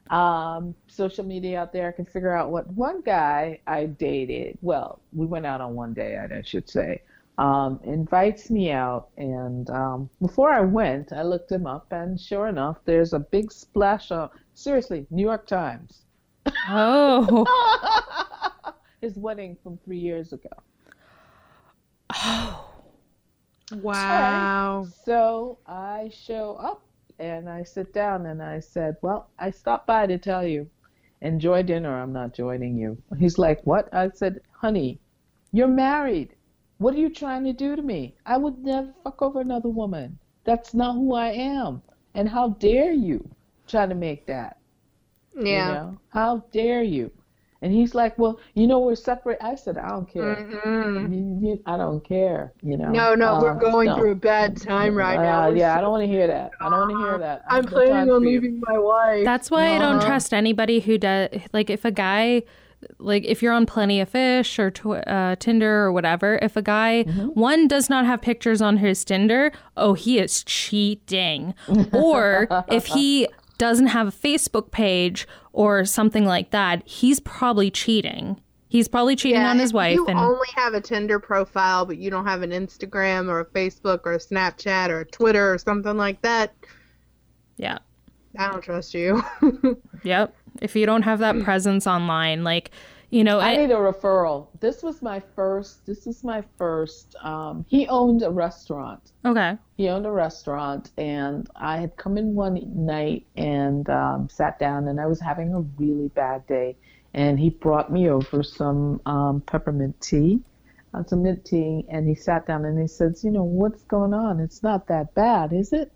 um, social media out there. I can figure out what one guy I dated. Well, we went out on one day, I should say. Um, invites me out, and um, before I went, I looked him up, and sure enough, there's a big splash on. Seriously, New York Times. Oh. His wedding from three years ago. Oh. Wow. So I show up and I sit down and I said, Well, I stopped by to tell you, enjoy dinner. I'm not joining you. He's like, What? I said, Honey, you're married. What are you trying to do to me? I would never fuck over another woman. That's not who I am. And how dare you try to make that? Yeah. You know? How dare you? And he's like, Well, you know, we're separate. I said, I don't care. You- you- I don't care. You know. No, no, we're Uh, going no. through a bad time right Uh, now. yeah, I don't want to hear that. I don't want to hear that. I'm No time planning on leaving my wife. That's why I don't Uh-huh. trust anybody who does like if a guy like if you're on Plenty of Fish or tw- uh, Tinder or whatever, if a guy one does not have pictures on his Tinder, oh he is cheating. or if he doesn't have a Facebook page or something like that, he's probably cheating. He's probably cheating yeah, on his if wife you and only have a Tinder profile, but you don't have an Instagram or a Facebook or a Snapchat or a Twitter or something like that. yeah. I don't trust you. Yep. If you don't have that mm. presence online, like You know, I I, need a referral. This was my first. This is my first. Um, he owned a restaurant. okay. He owned a restaurant, and I had come in one night and um, sat down, and I was having a really bad day, and he brought me over some um, peppermint tea, uh, some mint tea, and he sat down and he says, you know, what's going on? It's not that bad, is it?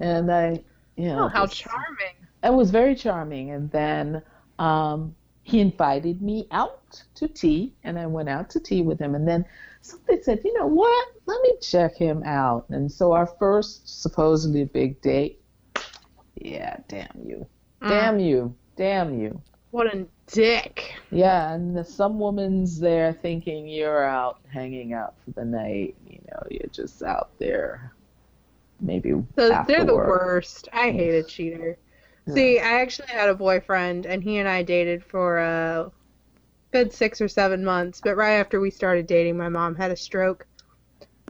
And I, you know, Oh, how just- charming. it was very charming. And then um, he invited me out to tea, and I went out to tea with him. And then somebody said, you know what? Let me check him out. And so our first supposedly big date, yeah, damn you. Mm. Damn you. Damn you. What a dick. Yeah, and the, some woman's there thinking you're out hanging out for the night. You know, you're just out there. Maybe So they're the work. worst. I hate a cheater. See, I actually had a boyfriend, and he and I dated for a good six or seven months. But right after we started dating, my mom had a stroke,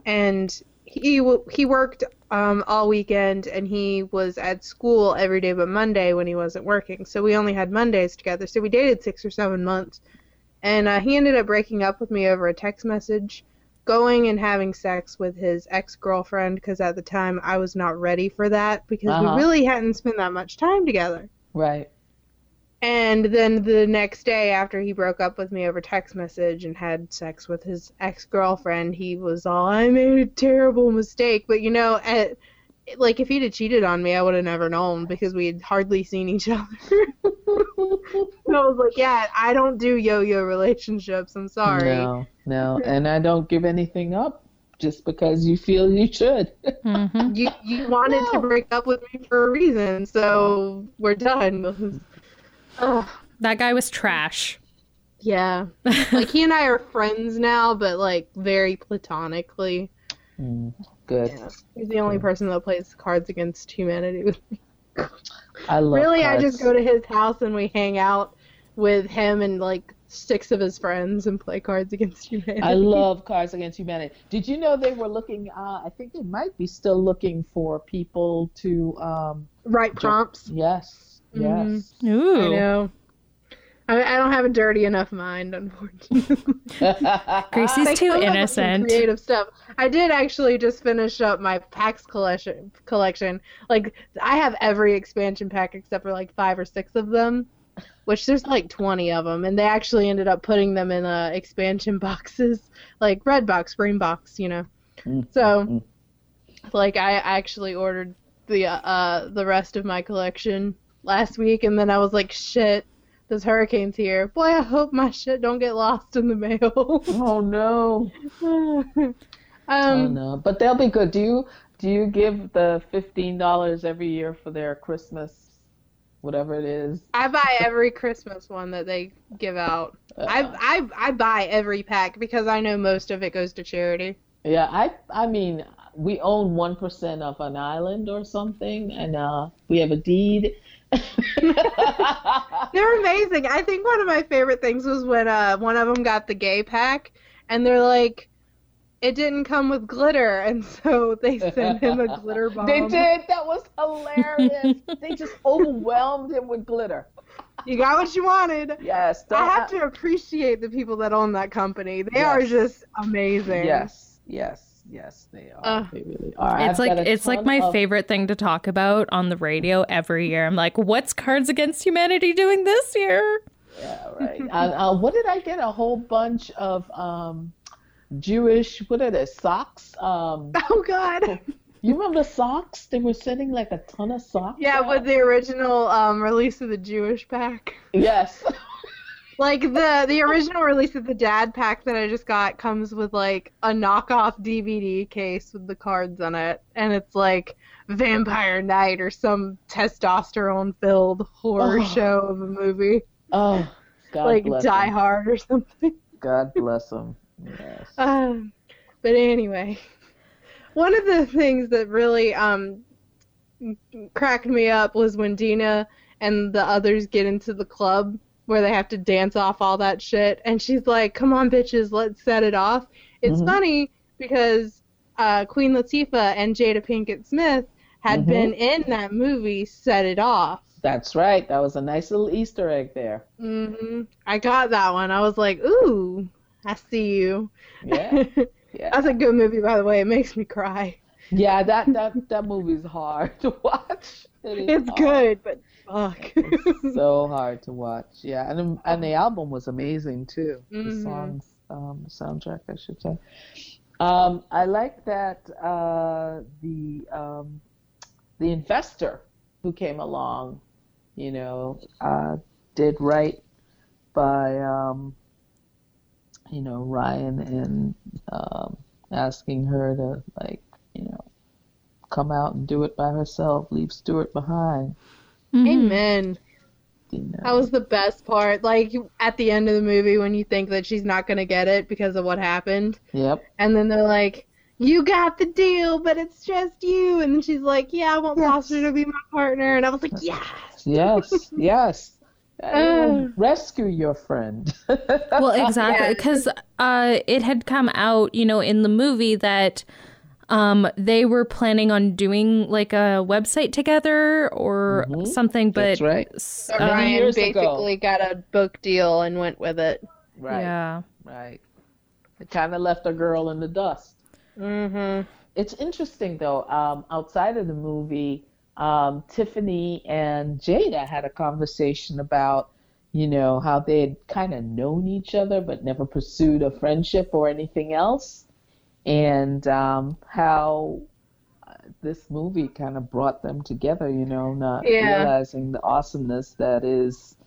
and he he worked um, all weekend, and he was at school every day but Monday when he wasn't working. So we only had Mondays together. So we dated six or seven months, and uh, he ended up breaking up with me over a text message. Going and having sex with his ex girlfriend because at the time I was not ready for that because Uh-huh. we really hadn't spent that much time together. Right. And then the next day, after he broke up with me over text message and had sex with his ex girlfriend, he was all, I made a terrible mistake. But you know, at, like if he'd have cheated on me, I would have never known because we had hardly seen each other. I was like, yeah, I don't do yo yo relationships. I'm sorry. No, no, and I don't give anything up just because you feel you should. hmm You you wanted to break up with me for a reason, so we're done. Ugh. That guy was trash. Yeah. like he and I are friends now, but like very platonically. Mm, good. Yeah. He's the only person that plays Cards Against Humanity with me. I love. really, I just go to his house and we hang out with him and like six of his friends and play Cards Against Humanity. I love Cards Against Humanity. Did you know they were looking? Uh, I think they might be still looking for people to. Um, right prompts. yes, Mhm. yes. Ooh. I know. I, I don't have a dirty enough mind, unfortunately. Gracie's They too come up with some innocent. Creative stuff. I did actually just finish up my packs collection. Collection. Like I have every expansion pack except for like five or six of them, which there's like 20 of them, and they actually ended up putting them in uh, expansion boxes, like red box, green box, you know. Mm, So, mm. like I actually ordered the uh, uh the rest of my collection last week, and then I was like, shit. This hurricane's here. Boy, I hope my shit don't get lost in the mail. Oh no. um, oh no. But they'll be good. Do you do you give the fifteen dollars every year for their Christmas, whatever it is? I buy every Christmas one that they give out. I, Uh, I I buy every pack because I know most of it goes to charity. Yeah, I I mean we own one percent of an island or something, and uh, we have a deed. They're amazing. I think one of my favorite things was when uh one of them got the gay pack, and they're like, it didn't come with glitter, and so they sent him a glitter bomb. They did. That was hilarious. they just overwhelmed him with glitter. You got what you wanted. Yes. I have to appreciate the people that own that company. They are just amazing. Yes. Yes. Yes. They are. Uh, they really are. It's I've like it's like my of- favorite thing to talk about on the radio every year. I'm like, what's Cards Against Humanity doing this year? Yeah. Right. uh, uh, what did I get? A whole bunch of um, Jewish. What are they? Socks. Um, Oh God. you remember socks? They were sending like a ton of socks. Yeah, out. with the original um, release of the Jewish pack. Yes. Like the the original release of the Dad pack that I just got comes with like a knockoff DVD case with the cards on it, and it's like Vampire Night or some testosterone filled horror Oh. show of a movie, Oh. God like bless Die them. Hard or something. God bless them. Yes. Um, but anyway, one of the things that really um cracked me up was when Dina and the others get into the club where they have to dance off all that shit, and she's like, "Come on, bitches, let's set it off." It's Mhm. funny because uh, Queen Latifah and Jada Pinkett Smith had Mhm. been in that movie set it off. That's right. That was a nice little Easter egg there. Mm-hmm. I got that one. I was like, ooh, I see you. Yeah. Yeah. That's a good movie, by the way. It makes me cry. Yeah, that that that movie's hard to watch. It It's hard. good, but fuck. So hard to watch. Yeah, and the- and the album was amazing too. The Mhm. songs, um, soundtrack, I should say. Um, I like that uh, the um, the investor who came along, you know, uh, did right by um, you know Ryan and um, asking her to like you know come out and do it by herself, leave Stewart behind. Mhm. Amen. You. That was the best part. Like at the end of the movie when you think that she's not gonna get it because of what happened, Yep. and then they're like, "You got the deal, but it's just you," and then she's like, "Yeah, I want Yes. Foster to be my partner," and I was like, "Yes." Yes, yes. Uh. rescue your friend. well exactly Yeah. because uh, it had come out you know in the movie that um, they were planning on doing like a website together or Mhm. something but That's right. So Ryan basically ago. got a book deal and went with it. Right. yeah Right. It kind of left a girl in the dust. Mm-hmm. It's interesting though. Um, outside of the movie, um, Tiffany and Jada had a conversation about, you know, how they had kind of known each other but never pursued a friendship or anything else, and um, how uh, this movie kind of brought them together. You know, not Yeah. realizing the awesomeness that is,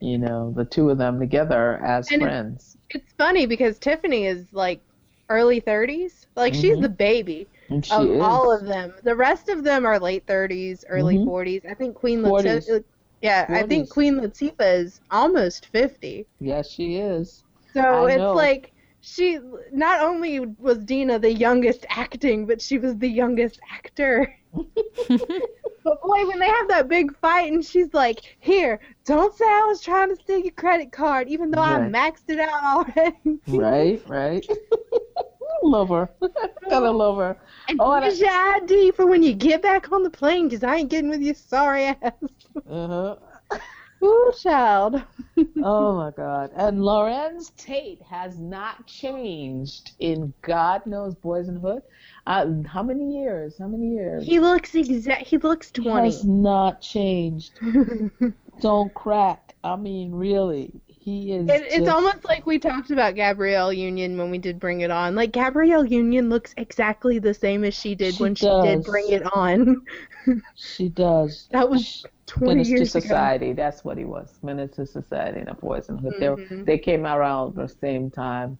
you know, the two of them together as And friends. It's funny because Tiffany is like early 30s. Like she's Mhm. the baby And she of is. all of them. The rest of them are late 30s, early Mhm. 40s. I think Queen 40s. Latifah. Yeah, I think Queen Latifah is almost 50. Yes, she is. So I it's know. like she not only was Dina the youngest acting, but she was the youngest actor. But boy, when they have that big fight and she's like, "Here, don't say I was trying to steal your credit card, even though I maxed it out already." Right, right. love her. Gotta love her. And Oh, here's your ID for when you get back on the plane, 'cause I ain't getting with your sorry ass. Uh-huh. Ooh, child. Oh my God. And Larenz Tate has not changed in God knows Boys and Hood. Uh, how many years? How many years? He looks exact. He looks He twenty. has not changed. Don't crack. I mean, really. He is. It, it's just- almost like we talked about Gabrielle Union when we did Bring It On. Like Gabrielle Union looks exactly the same as she did She when she did. Bring It On. She does. That was twenty Menace to years ago. Society. That's what he was. Menace to Society and a Boys and Hood. They, were- they came out around the same time.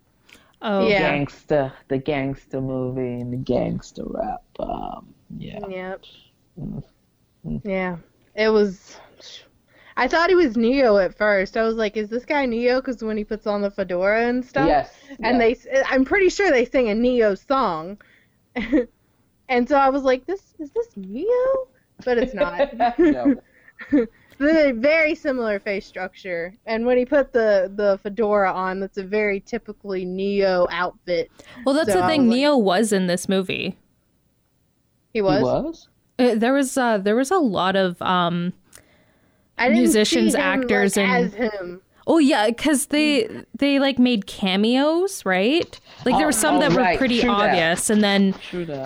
oh Yeah. Gangster, the gangster movie and the gangster rap. Um, yeah. Yep. Mm. Mm. Yeah. It was. I thought he was Ne-Yo at first. I was like, "Is this guy Ne-Yo?" Because when he puts on the fedora and stuff. Yes. And yes. they, I'm pretty sure they sing a Ne-Yo song. and so I was like, "This is this Ne-Yo?" But it's not. no. the very similar face structure. And when he put the the fedora on, that's a very typically Ne-Yo outfit. well that's So the thing was like- Ne-Yo was in this movie He was. He was? Uh, there was uh there was a lot of um I didn't musicians, see him, actors, like, and- as him. oh yeah because they they like made cameos right like there were some Oh, that were pretty True that. obvious and then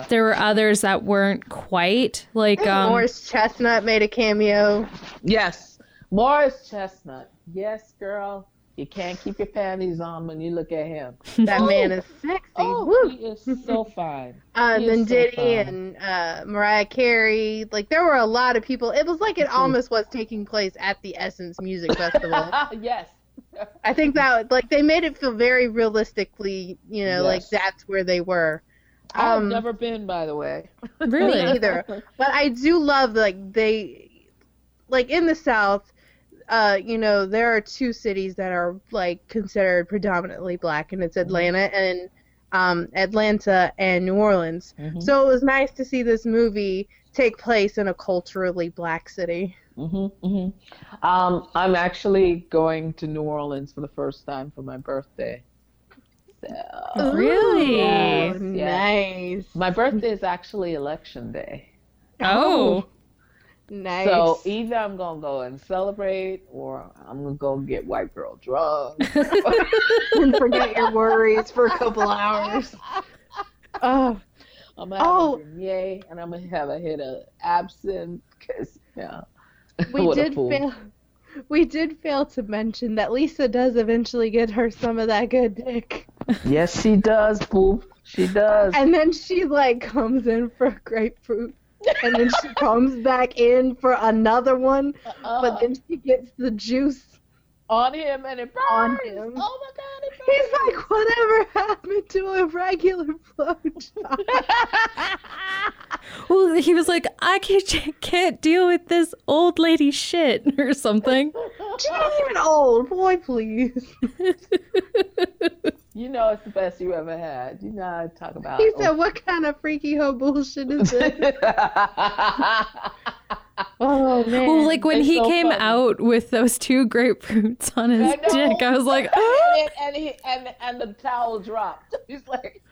there were others that weren't quite like um Morris Chestnut made a cameo. Yes. Morris Chestnut. Yes, girl. You can't keep your panties on when you look at him. That Oh. man is sexy. Oh, Woo. he is so fine. Uh, he then is so Diddy fine. and uh, Mariah Carey. Like there were a lot of people. It was like it almost was taking place at the Essence Music Festival. yes. I think that like they made it feel very realistically, you know, like that's where they were. I've Um, never been, by the way. really Me either. But I do love like they like in the South, uh, you know, there are two cities that are like considered predominantly black and it's Atlanta and um Atlanta and New Orleans. Mhm. So it was nice to see this movie take place in a culturally black city. hmm hmm Um, I'm actually going to New Orleans for the first time for my birthday. So, Really? Yes, yes. Nice. my birthday is actually election day. Oh. Nice. So either I'm gonna go and celebrate, or I'm gonna go get white girl drunk. and forget your worries for a couple hours. Oh, I'm gonna have Oh. a beignet, and I'm gonna have a hit of absinthe. Cause yeah, we What did fool. fail. We did fail to mention that Lisa does eventually get her some of that good dick, Yes, she does, fool. She does. and then she like comes in for a grapefruit, and then she comes back in for another one, Uh, but then she gets the juice. on him, and it burns. On him. Oh my god, it He's like, whatever happened to a regular blowjob? Well, he was like, I can't, can't deal with this old lady shit or something. She ain't even old, boy, please. you know it's the best you ever had. You know how to talk about. He said, "What kind of freaky hoe bullshit is this?" Oh man. Well, like when It's he so came funny. out with those two grapefruits on his I dick, I was like, and, and, he, and and the towel dropped. He's like,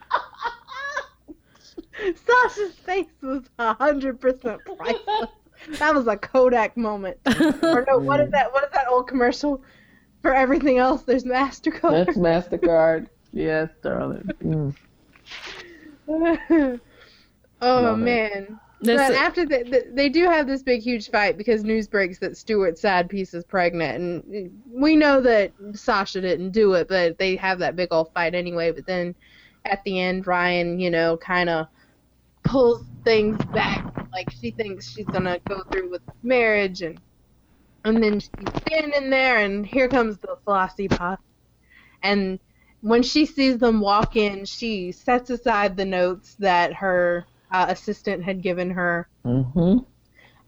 Sasha's face was hundred percent priceless. That was a Kodak moment. Or no, what is that? What is that old commercial? For everything else, there's Mastercard. "That's Mastercard." Yes, darling. Mm. oh Love it. man. This- but after the, the, they do have this big huge fight because news breaks that Stewart sad piece is pregnant and we know that Sasha didn't do it but they have that big old fight anyway but then at the end Ryan you know kind of pulls things back. Like she thinks she's gonna go through with marriage and and then she's standing there and here comes the Flossy Posse and when she sees them walk in she sets aside the notes that her uh, assistant had given her. Mm-hmm.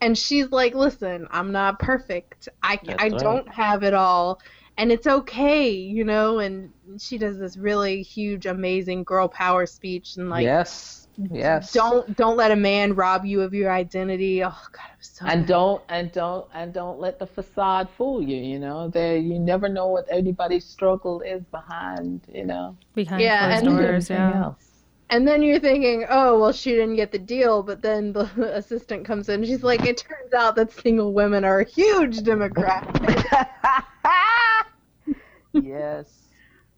and she's like listen i'm not perfect. I That's i right. don't have it all. And it's okay you know? And she does this really huge amazing girl power speech and like yes, yes. don't don't let a man rob you of your identity oh god it was so and good. don't and don't and don't let the facade fool you. You know, there you never know what anybody's struggle is behind. You know, behind Yeah, closed and- doors, everything yeah. else. And then you're thinking, oh, well, she didn't get the deal. But then the assistant comes in. She's like, it turns out that single women are a huge demographic. yes,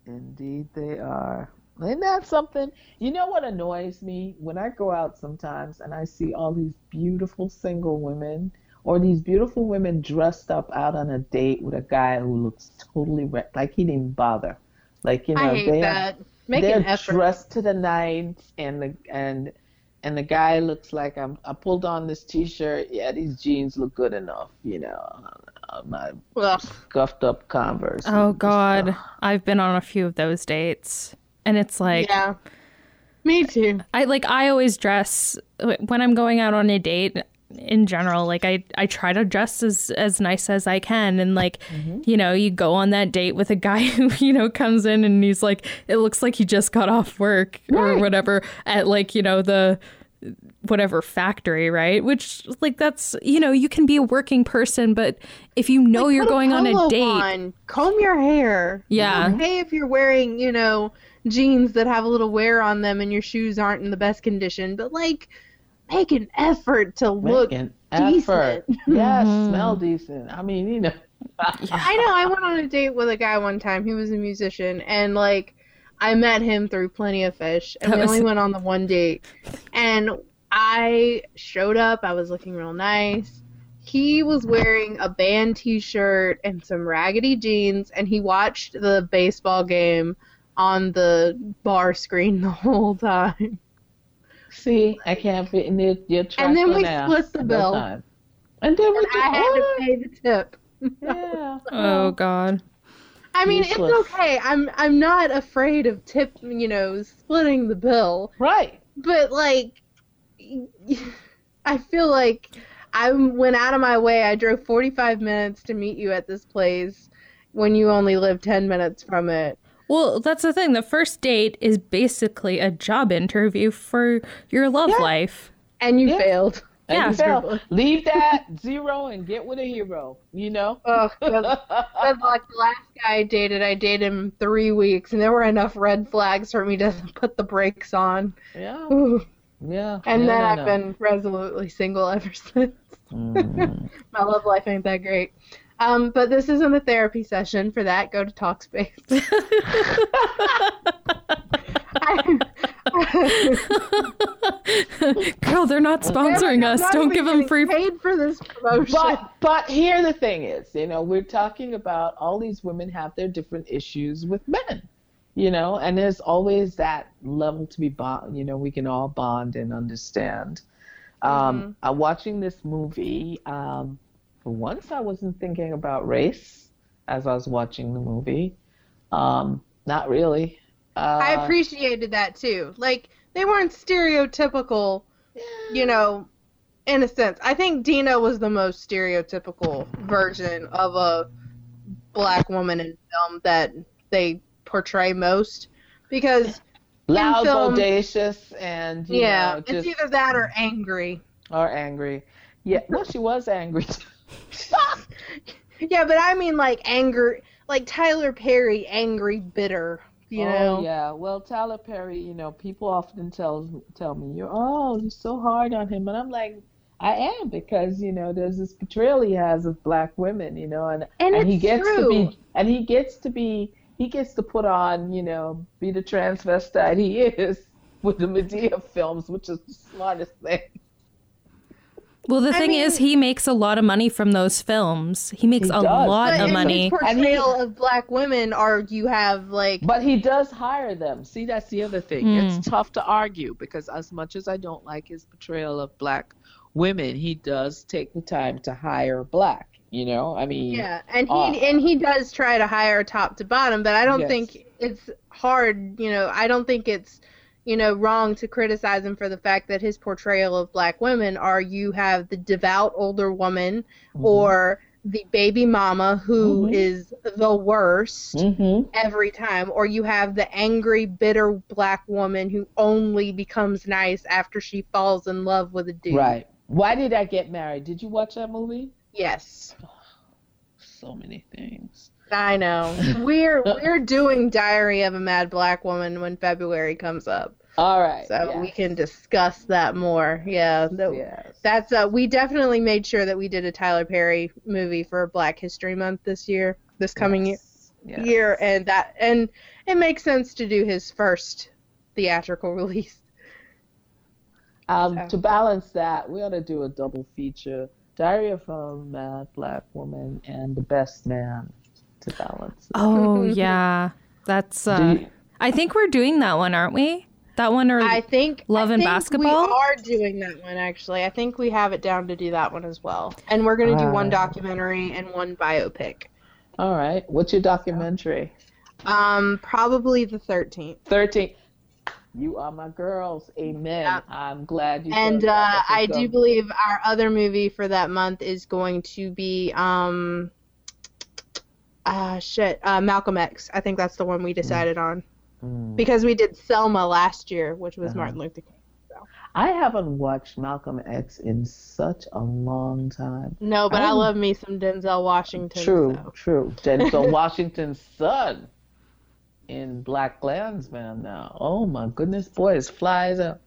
indeed they are. Isn't that something? You know what annoys me? When I go out sometimes and I see all these beautiful single women or these beautiful women dressed up out on a date with a guy who looks totally re- like he didn't bother. Like, you know, I hate they are that. Make they're an effort. dressed to the nines and the and and the guy looks like I'm I pulled on this t-shirt. Yeah, these jeans look good enough, you know. My Ugh. scuffed up Converse. Oh Just, God, uh, I've been on a few of those dates, and it's like yeah. Me too. I like I always dress when I'm going out on a date. In general, like I, I try to dress as as nice as I can, and like, mm-hmm. you know, you go on that date with a guy who you know comes in and he's like, it looks like he just got off work or whatever at like you know the whatever factory, right? Which like that's you know you can be a working person, but if you know you're Put going on a date, on. Comb your hair. Yeah. It's okay if you're wearing, you know, jeans that have a little wear on them and your shoes aren't in the best condition, but like, make an effort to look. Make an decent. effort. Yes, Mhm. smell decent. I mean, you know. I know. I went on a date with a guy one time. He was a musician, and like, I met him through Plenty of Fish, and That we was- only went on the one date. And I showed up. I was looking real nice. He was wearing a band T-shirt and some raggedy jeans, and he watched the baseball game on the bar screen the whole time. See, I can't fit in your, your truck And then we split the bill. time. And then we And just, I had to pay the tip. Yeah. oh God, I mean, Useless. it's okay. I'm I'm not afraid of tip, you know, splitting the bill. Right. But like, I feel like I went out of my way. I drove 45 minutes to meet you at this place when you only live 10 minutes from it, Well, that's the thing. The first date is basically a job interview for your love Yeah. life. and you Yeah. failed. And Yeah. you fail. Leave that zero and get with a hero. You know. Oh, that's that's like the last guy I dated. I dated him three weeks, and there were enough red flags for me to put the brakes on. yeah. Ooh. Yeah. And no, then no, I've no. been resolutely single ever since. Mm. My love life ain't that great. Um, but this isn't a therapy session. For that, go to Talkspace. Girl, they're not sponsoring us. Not Don't give them free. paid for this promotion. But but here the thing is, you know, we're talking about all these women have their different issues with men, you know, and there's always that level to be bond. You know, we can all bond and understand. Um, I'm watching this movie. Um, for once, I wasn't thinking about race as I was watching the movie. Um, not really. Uh, I appreciated that too. Like they weren't stereotypical, you know, in a sense. I think Dina was the most stereotypical version of a black woman in film that they portray most because loud, film- bodacious, and you yeah, know, it's just either that or angry. or angry. Yeah, well, she was angry. Yeah, but I mean like anger, like Tyler Perry, angry, bitter. You oh, know. Oh yeah. Well, Tyler Perry, you know, people often tell tell me, "You're oh, you're so hard on him," and I'm like, I am because you know there's this portrayal he has of black women, you know, and And and he gets to be and he gets to be he gets to put on, you know, be the transvestite he is with the Madea films, which is the smartest thing. Well, the I thing mean- is, he makes a lot of money from those films. He makes He a does. lot But of in money. his And he- portrayal of black women, are you have like But he does hire them. See, that's the other thing. Hmm. It's tough to argue because as much as I don't like his portrayal of black women, he does take the time to hire black. You know, I mean, Yeah, and he Uh, and he does try to hire top to bottom, but I don't Yes. think it's hard. You know, I don't think it's you know wrong to criticize him for the fact that his portrayal of black women are you have the devout older woman Mhm. or the baby mama who Mhm. is the worst Mhm. every time, or you have the angry, bitter black woman who only becomes nice after she falls in love with a dude. Right. Why did I get married? Did you watch that movie? Yes. So many things. I know. We're we're doing Diary of a Mad Black Woman when February comes up, All right. so yes. we can discuss that more. Yeah, that- Yes. that's uh, we definitely made sure that we did a Tyler Perry movie for Black History Month this year, this coming Yes. year, Yes. year, and that and it makes sense to do his first theatrical release. Um, So. to balance that, we ought to do a double feature: Diary of a Mad Black Woman and The Best Man to balance. Oh yeah, that's. Uh, you- I think we're doing that one, aren't we? That one or I think Love I and think Basketball? We are doing that one actually. I think we have it down to do that one as well, and we're gonna do one Ah. documentary and one biopic. All right. What's your documentary? Um, probably the thirteenth. Thirteenth. You are my girls. Amen. Yeah. I'm glad you And chose uh, That's a I good do believe our other movie for that month is going to be um, ah shit, uh, Malcolm X. I think that's the one we decided on Mm. because we did Selma last year, which was Uh-huh. Martin Luther King. I haven't watched Malcolm X in such a long time. No, but I Oh. love me some Denzel Washington. True, so. true. Denzel Washington's son in Black Klansman now. Oh my goodness, boy, his flies out.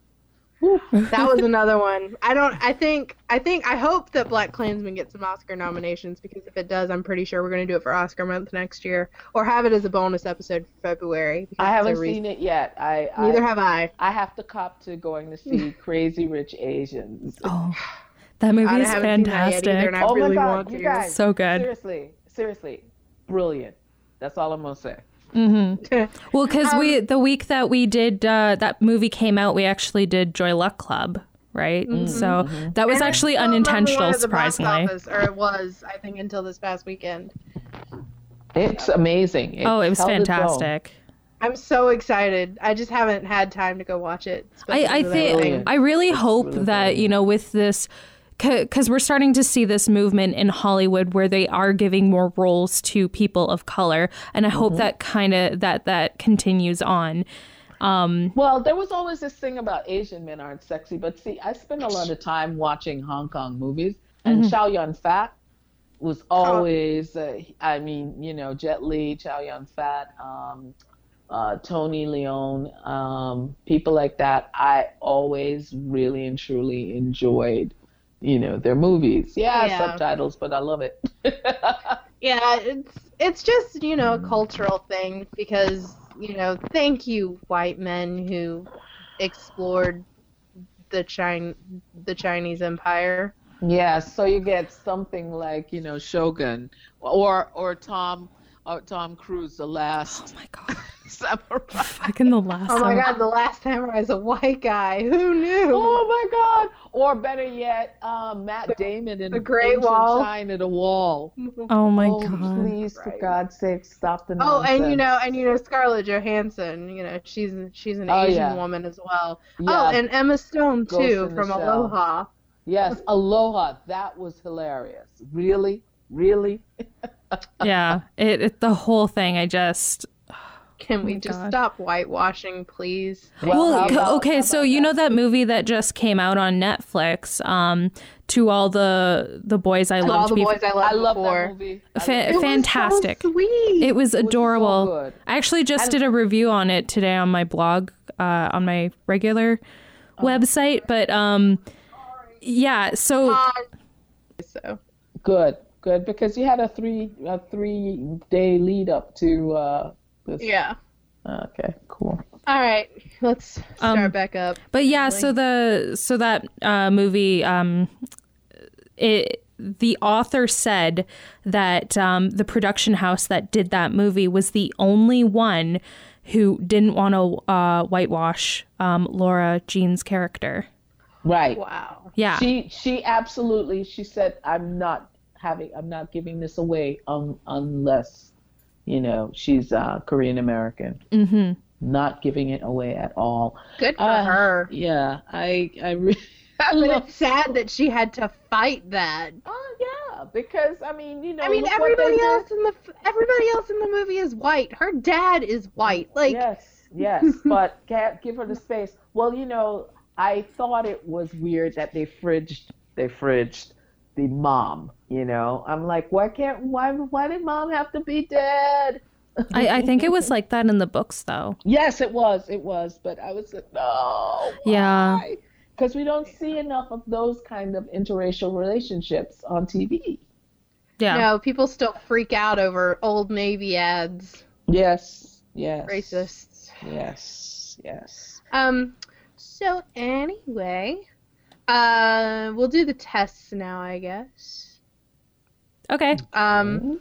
That was another one. I don't. I think. I think. I hope that Black Klansman gets some Oscar nominations because if it does, I'm pretty sure we're going to do it for Oscar month next year, or have it as a bonus episode for February. because I haven't seen it yet. I, Neither I have I. I have to cop to going to see Crazy Rich Asians. oh, that movie I is haven't seen that yet fantastic. either, oh really my god, you guys. So good. Seriously, seriously, brilliant. That's all I'm gonna say. Hmm Well, because Um, we the week that we did uh, that movie came out, we actually did Joy Luck Club, right? And so that was And actually still unintentional, one at the box surprisingly. office, or it was, I think, until this past weekend. It's amazing. oh, it was held its own. fantastic. I'm so excited. I just haven't had time to go watch it. I, I think. I really hope really that you know with this because we're starting to see this movement in Hollywood where they are giving more roles to people of color, and I Mm-hmm. hope that kind of that that continues on. Um, Well, there was always this thing about Asian men aren't sexy, but see, I spend a lot of time watching Hong Kong movies, and Mm-hmm. Chow Yun Fat was always, uh, I mean, you know, Jet Li, Chow Yun Fat, um, uh, Tony Leung, um, people like that. I always really and truly enjoyed, you know, their movies. Yeah, Yeah. subtitles, but I love it. Yeah, it's it's just you know a Mm. cultural thing because you know thank you white men who explored the China the Chinese Empire. yeah, so you get something like, you know, Shogun or or Tom or Tom Cruise, the last. Oh last my god. samurai. Fucking the last Oh my one. God, the last samurai is a white guy. Who knew? Oh my God! Or better yet, um, Matt Damon in the Great Ancient Wall. Shine at a Wall. Oh my oh, god. please, for Right. God's sake, stop the nonsense. Oh, and you know, and you know Scarlett Johansson. You know, she's she's an Oh, Asian yeah. woman as well. yeah, Oh, and Emma Stone Ghost too from Aloha. yes, Aloha, that was hilarious. Really, really. Yeah. It, it the whole thing I just Can Oh we my just God. stop whitewashing, please? Well, how c- about- okay, so about you know that? that movie that just came out on Netflix, um, to all the the boys I To all the before. boys I loved I love before. that movie. Fa- love It was so fantastic. sweet. It was It was so adorable. good. I actually just And- did a review on it today on my blog, uh, on my regular Oh. website. But um, yeah, so so Good, good, because you had a three a three day lead up to uh, this. yeah. Okay, cool. All right, let's start Um, back up. But yeah, so the so that uh, movie, um, it the author said that um, the production house that did that movie was the only one who didn't want to uh, whitewash um, Lara Jean's character. Right. Wow. Yeah, She she absolutely she said I'm not having I'm not giving this away um, unless you know she's uh, Korean American. hmm Not giving it away at all. Good for Uh, her. Yeah, I I really I But love. it's sad that she had to fight that. Oh yeah, because I mean you know. I mean, look what they everybody did. else in the everybody else in the movie is white. Her dad is white. Like, yes, yes, but give her the space. Well, you know, I thought it was weird that they fridged they fridged the mom. You know, I'm like, why can't why why did mom have to be dead? I, I think it was like that in the books, though. Yes, it was, it was, but I was like, no. Yeah. Because we don't see enough of those kind of interracial relationships on TV. Yeah, no, people still freak out over old Navy ads. Yes, yes. Racists. Yes, yes. Um. So anyway, uh, we'll do the tests now, I guess. okay. Um.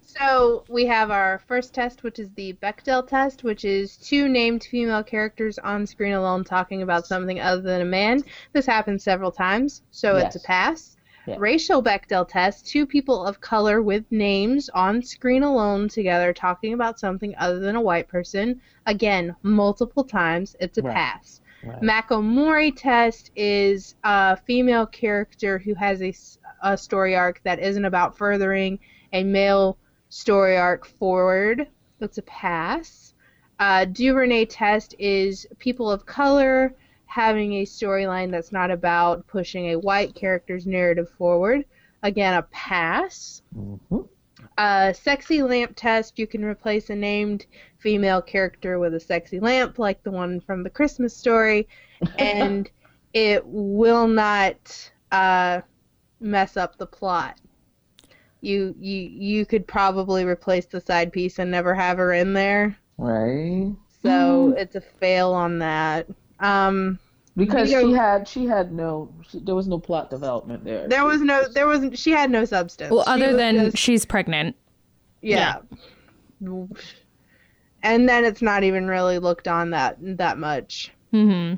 So we have our first test, which is the Bechdel test, which is two named female characters on screen alone talking about something other than a man. This happens several times, so it's a pass. Yeah. Racial Bechdel test, two people of color with names on screen alone together talking about something other than a white person. Again, multiple times, it's a Right. pass. Right. Mako Mori test is a female character who has a, a story arc that isn't about furthering a male story arc forward. That's a pass. Uh, DuVernay test is people of color having a storyline that's not about pushing a white character's narrative forward. Again, a pass. Mhm. Uh, sexy lamp test, you can replace a named female character with a sexy lamp, like the one from the Christmas story, and it will not uh, mess up the plot. You you you could probably replace the side piece and never have her in there, Right. so it's a fail on that. Um, Because You know- she had she had no she, there was no plot development there. there was no there wasn't she had no substance. Well, other was than just- she's pregnant. Yeah. And then it's not even really looked on that that much. hmm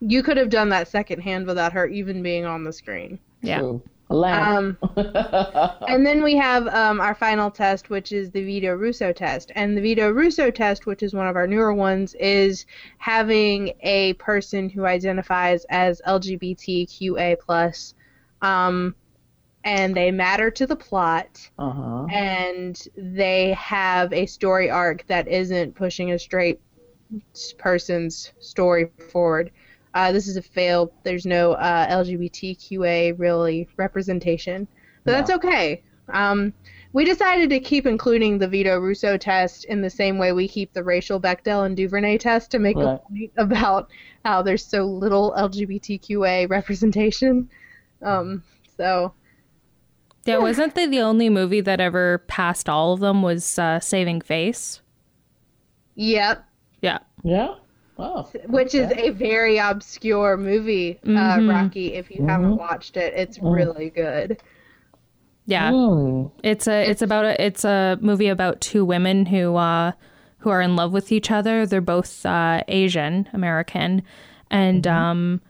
You could have done that second hand without her even being on the screen. Yeah. True. Lamp. Um, and then we have um, our final test, which is the Vito Russo test. And the Vito Russo test, which is one of our newer ones, is having a person who identifies as LGBTQA plus, um, and they matter to the plot uh-huh. and they have a story arc that isn't pushing a straight person's story forward. Uh, this is a fail. There's no uh, LGBTQA really representation, but that's okay. Um, we decided to keep including the Vito Russo test in the same way we keep the racial Bechdel and DuVernay test to make a point about how there's so little LGBTQA representation. Um, so Yeah, wasn't they the only movie that ever passed all of them was uh, Saving Face? yep, Yeah. Yeah. Oh. which is a very obscure movie, uh, Mhm. Rocky. If you haven't watched it, it's really good. Yeah. Really? It's a it's about a it's a movie about two women who uh who are in love with each other. They're both uh Asian American and um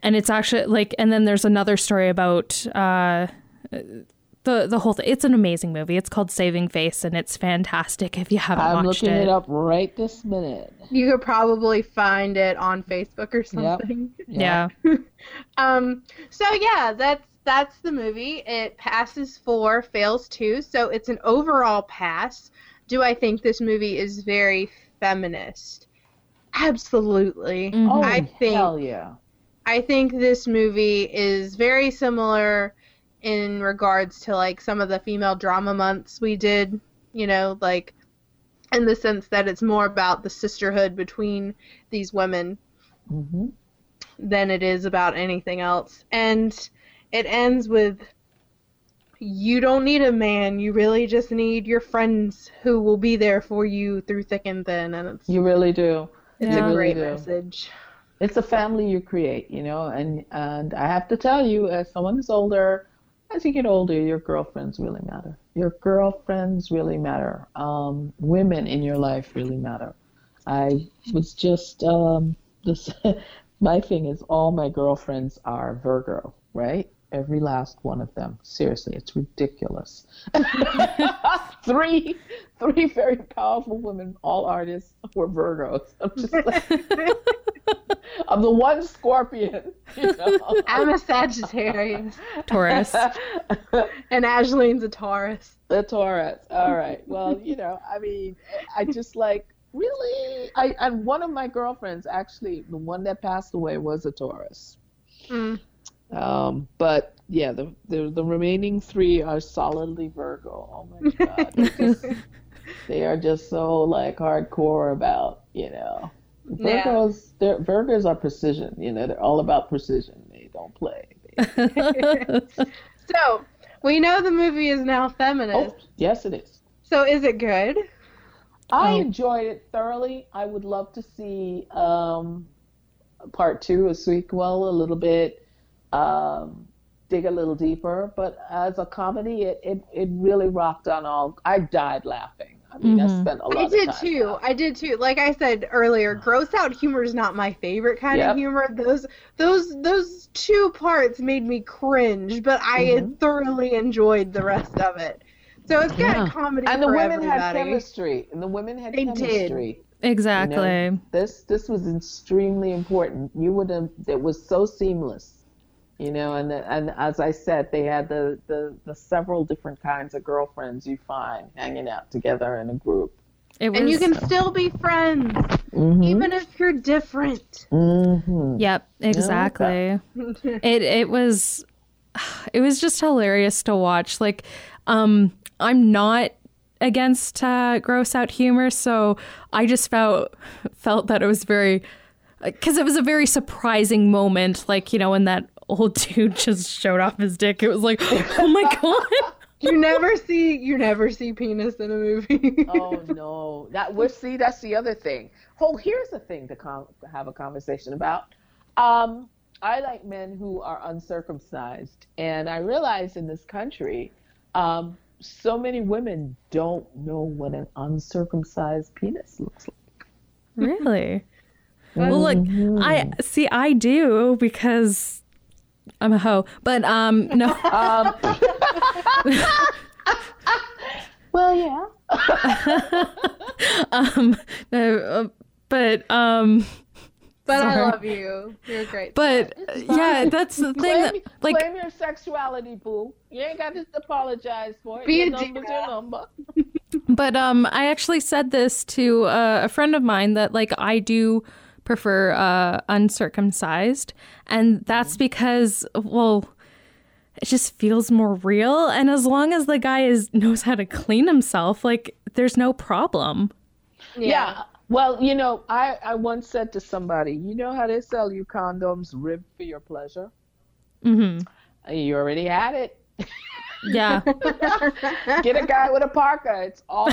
and it's actually like and then there's another story about uh the the whole thing. It's an amazing movie. It's called Saving Face and it's fantastic if you haven't I'm watched looking it. it. up right this minute. You could probably find it on Facebook or something. Yeah. Um, so yeah, that's that's the movie. It passes four, fails two, so it's an overall pass. Do I think this movie is very feminist? Absolutely. Mhm. Oh, I think hell yeah. I think this movie is very similar in regards to like some of the female drama months we did, you know, like in the sense that it's more about the sisterhood between these women hmm than it is about anything else. And it ends with you don't need a man, you really just need your friends who will be there for you through thick and thin and it's You really do. it's Yeah. a great really message. It's a family you create, you know, and and I have to tell you, as someone who's older, as you get older, your girlfriends really matter. Your girlfriends really matter. Um, women in your life really matter. I was just um, this. my thing is, all my girlfriends are Virgo, right? Every last one of them. Seriously, it's ridiculous. three, three very powerful women, all artists, were Virgos. I'm just like, I'm the one Scorpion. You know? I'm a Sagittarius Taurus. and Ashlene's a Taurus. the Taurus. All right. Well, you know, I mean, I just like really. I and one of my girlfriends actually, the one that passed away was a Taurus. Mm. Um, but yeah, the, the the remaining three are solidly Virgo. Oh my God, just- they are just so like hardcore about you know. Virgos, they're Virgos are precision. You know, they're all about precision. They don't play. They- So, we know the movie is now feminist. oh, yes, it is. So, is it good? I Oh. enjoyed it thoroughly. I would love to see um, part two, a sequel, a little bit, um, dig a little deeper. But as a comedy, it, it, it really rocked on all. I died laughing. I mean, I Mhm. spent a lot I of did time too. laughing. I did too. Like I said earlier, gross out humor is not my favorite kind Yep. of humor. Those those those two parts made me cringe, but I Mhm. thoroughly enjoyed the rest of it. So it's got Yeah. comedy And the for women had everybody. chemistry. And the women had They did. chemistry. exactly. This this was extremely important. You would have. It was so seamless. You know, and and as I said, they had the, the, the several different kinds of girlfriends you find hanging out together in a group. It was and you can still be friends, Mm-hmm. even if you're different. Mm-hmm. Yep, exactly. it it was it was just hilarious to watch. Like um I'm not against uh gross out humor, so I just felt felt that it was very cuz it was a very surprising moment like, you know, when that old dude just showed off his dick. It was like, "Oh my god." you never see you never see penis in a movie. oh no, that we see. That's the other thing. Oh, here's the thing to, com- to have a conversation about. Um, I like men who are uncircumcised, and I realize in this country, um, so many women don't know what an uncircumcised penis looks like. Really? Well, look, I see I do because I'm a hoe. But um no. Um, well, yeah. um no, uh, but um but I love you. You're a great. but It's yeah, that's the thing Claim, that like claim your sexuality, boo. You ain't got to apologize for it. Be your a number's your number. But um, I actually said this to uh, a friend of mine that like I do prefer uh, uncircumcised, and that's because well, it just feels more real. And as long as the guy is knows how to clean himself, like there's no problem. Yeah. Well, you know, I, I once said to somebody, you know how they sell you condoms ribbed for your pleasure? Mm-hmm. You already had it. Yeah. Get a guy with a parka. It's all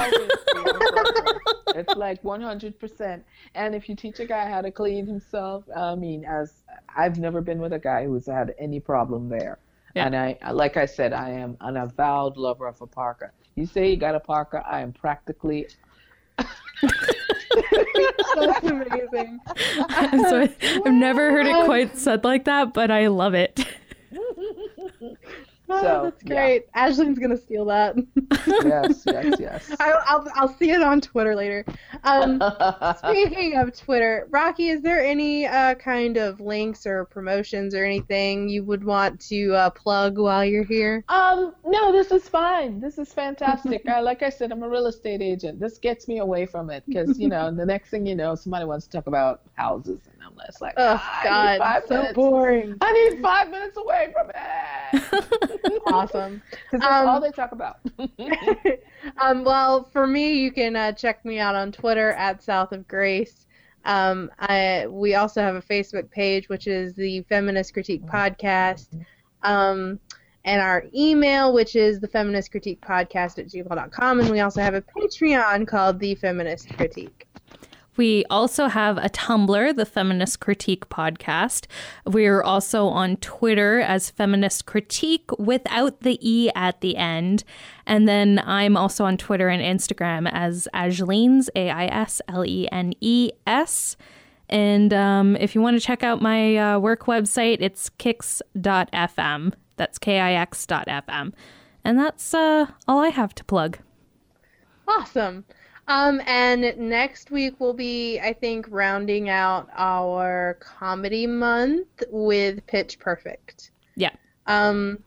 It's like 100%. And if you teach a guy how to clean himself, I mean, as I've never been with a guy who's had any problem there. Yeah. And I, like I said, I am an avowed lover of a parka. You say you got a parka, I am practically. That's amazing. so I've never heard it quite said like that, but I love it. Oh, So, that's yeah. great. Ashlyn's gonna steal that. Yes, yes, yes. I, I'll I'll see it on Twitter later. Um, speaking of Twitter, Rocky, is there any uh, kind of links or promotions or anything you would want to uh, plug while you're here? Um, no, this is fine. This is fantastic. Uh, like I said, I'm a real estate agent. This gets me away from it because, you know, the next thing you know, somebody wants to talk about houses, and like, Oh "Ah, I God, five so minutes. boring. I need five minutes away from it. awesome. Because that's Um, all they talk about. um, well, for me, you can uh, check me out on Twitter at South of Grace. Um, I, we also have a Facebook page, which is the Feminist Critique Podcast. Um, and our email, which is the Feminist Critique Podcast at gmail.com. And we also have a Patreon called The Feminist Critique. We also have a Tumblr, the Feminist Critique Podcast. We're also on Twitter as Feminist Critique without the E at the end. And then I'm also on Twitter and Instagram as Aislenes, A I S L E N E S. And um, if you want to check out my uh, work website, it's kix.fm. That's K I X.fm. And that's uh, all I have to plug. Awesome. Um, and next week we'll be, I think, rounding out our comedy month with Pitch Perfect. Yeah. Um,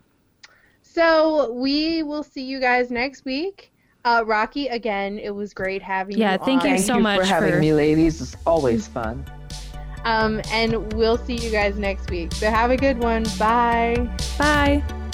so we will see you guys next week. Uh, Rocky, again, it was great having Yeah, you Yeah, thank you on. Thank so you much for having for- me, ladies. It's always fun. Um, and we'll see you guys next week. So have a good one. Bye. Bye. Bye.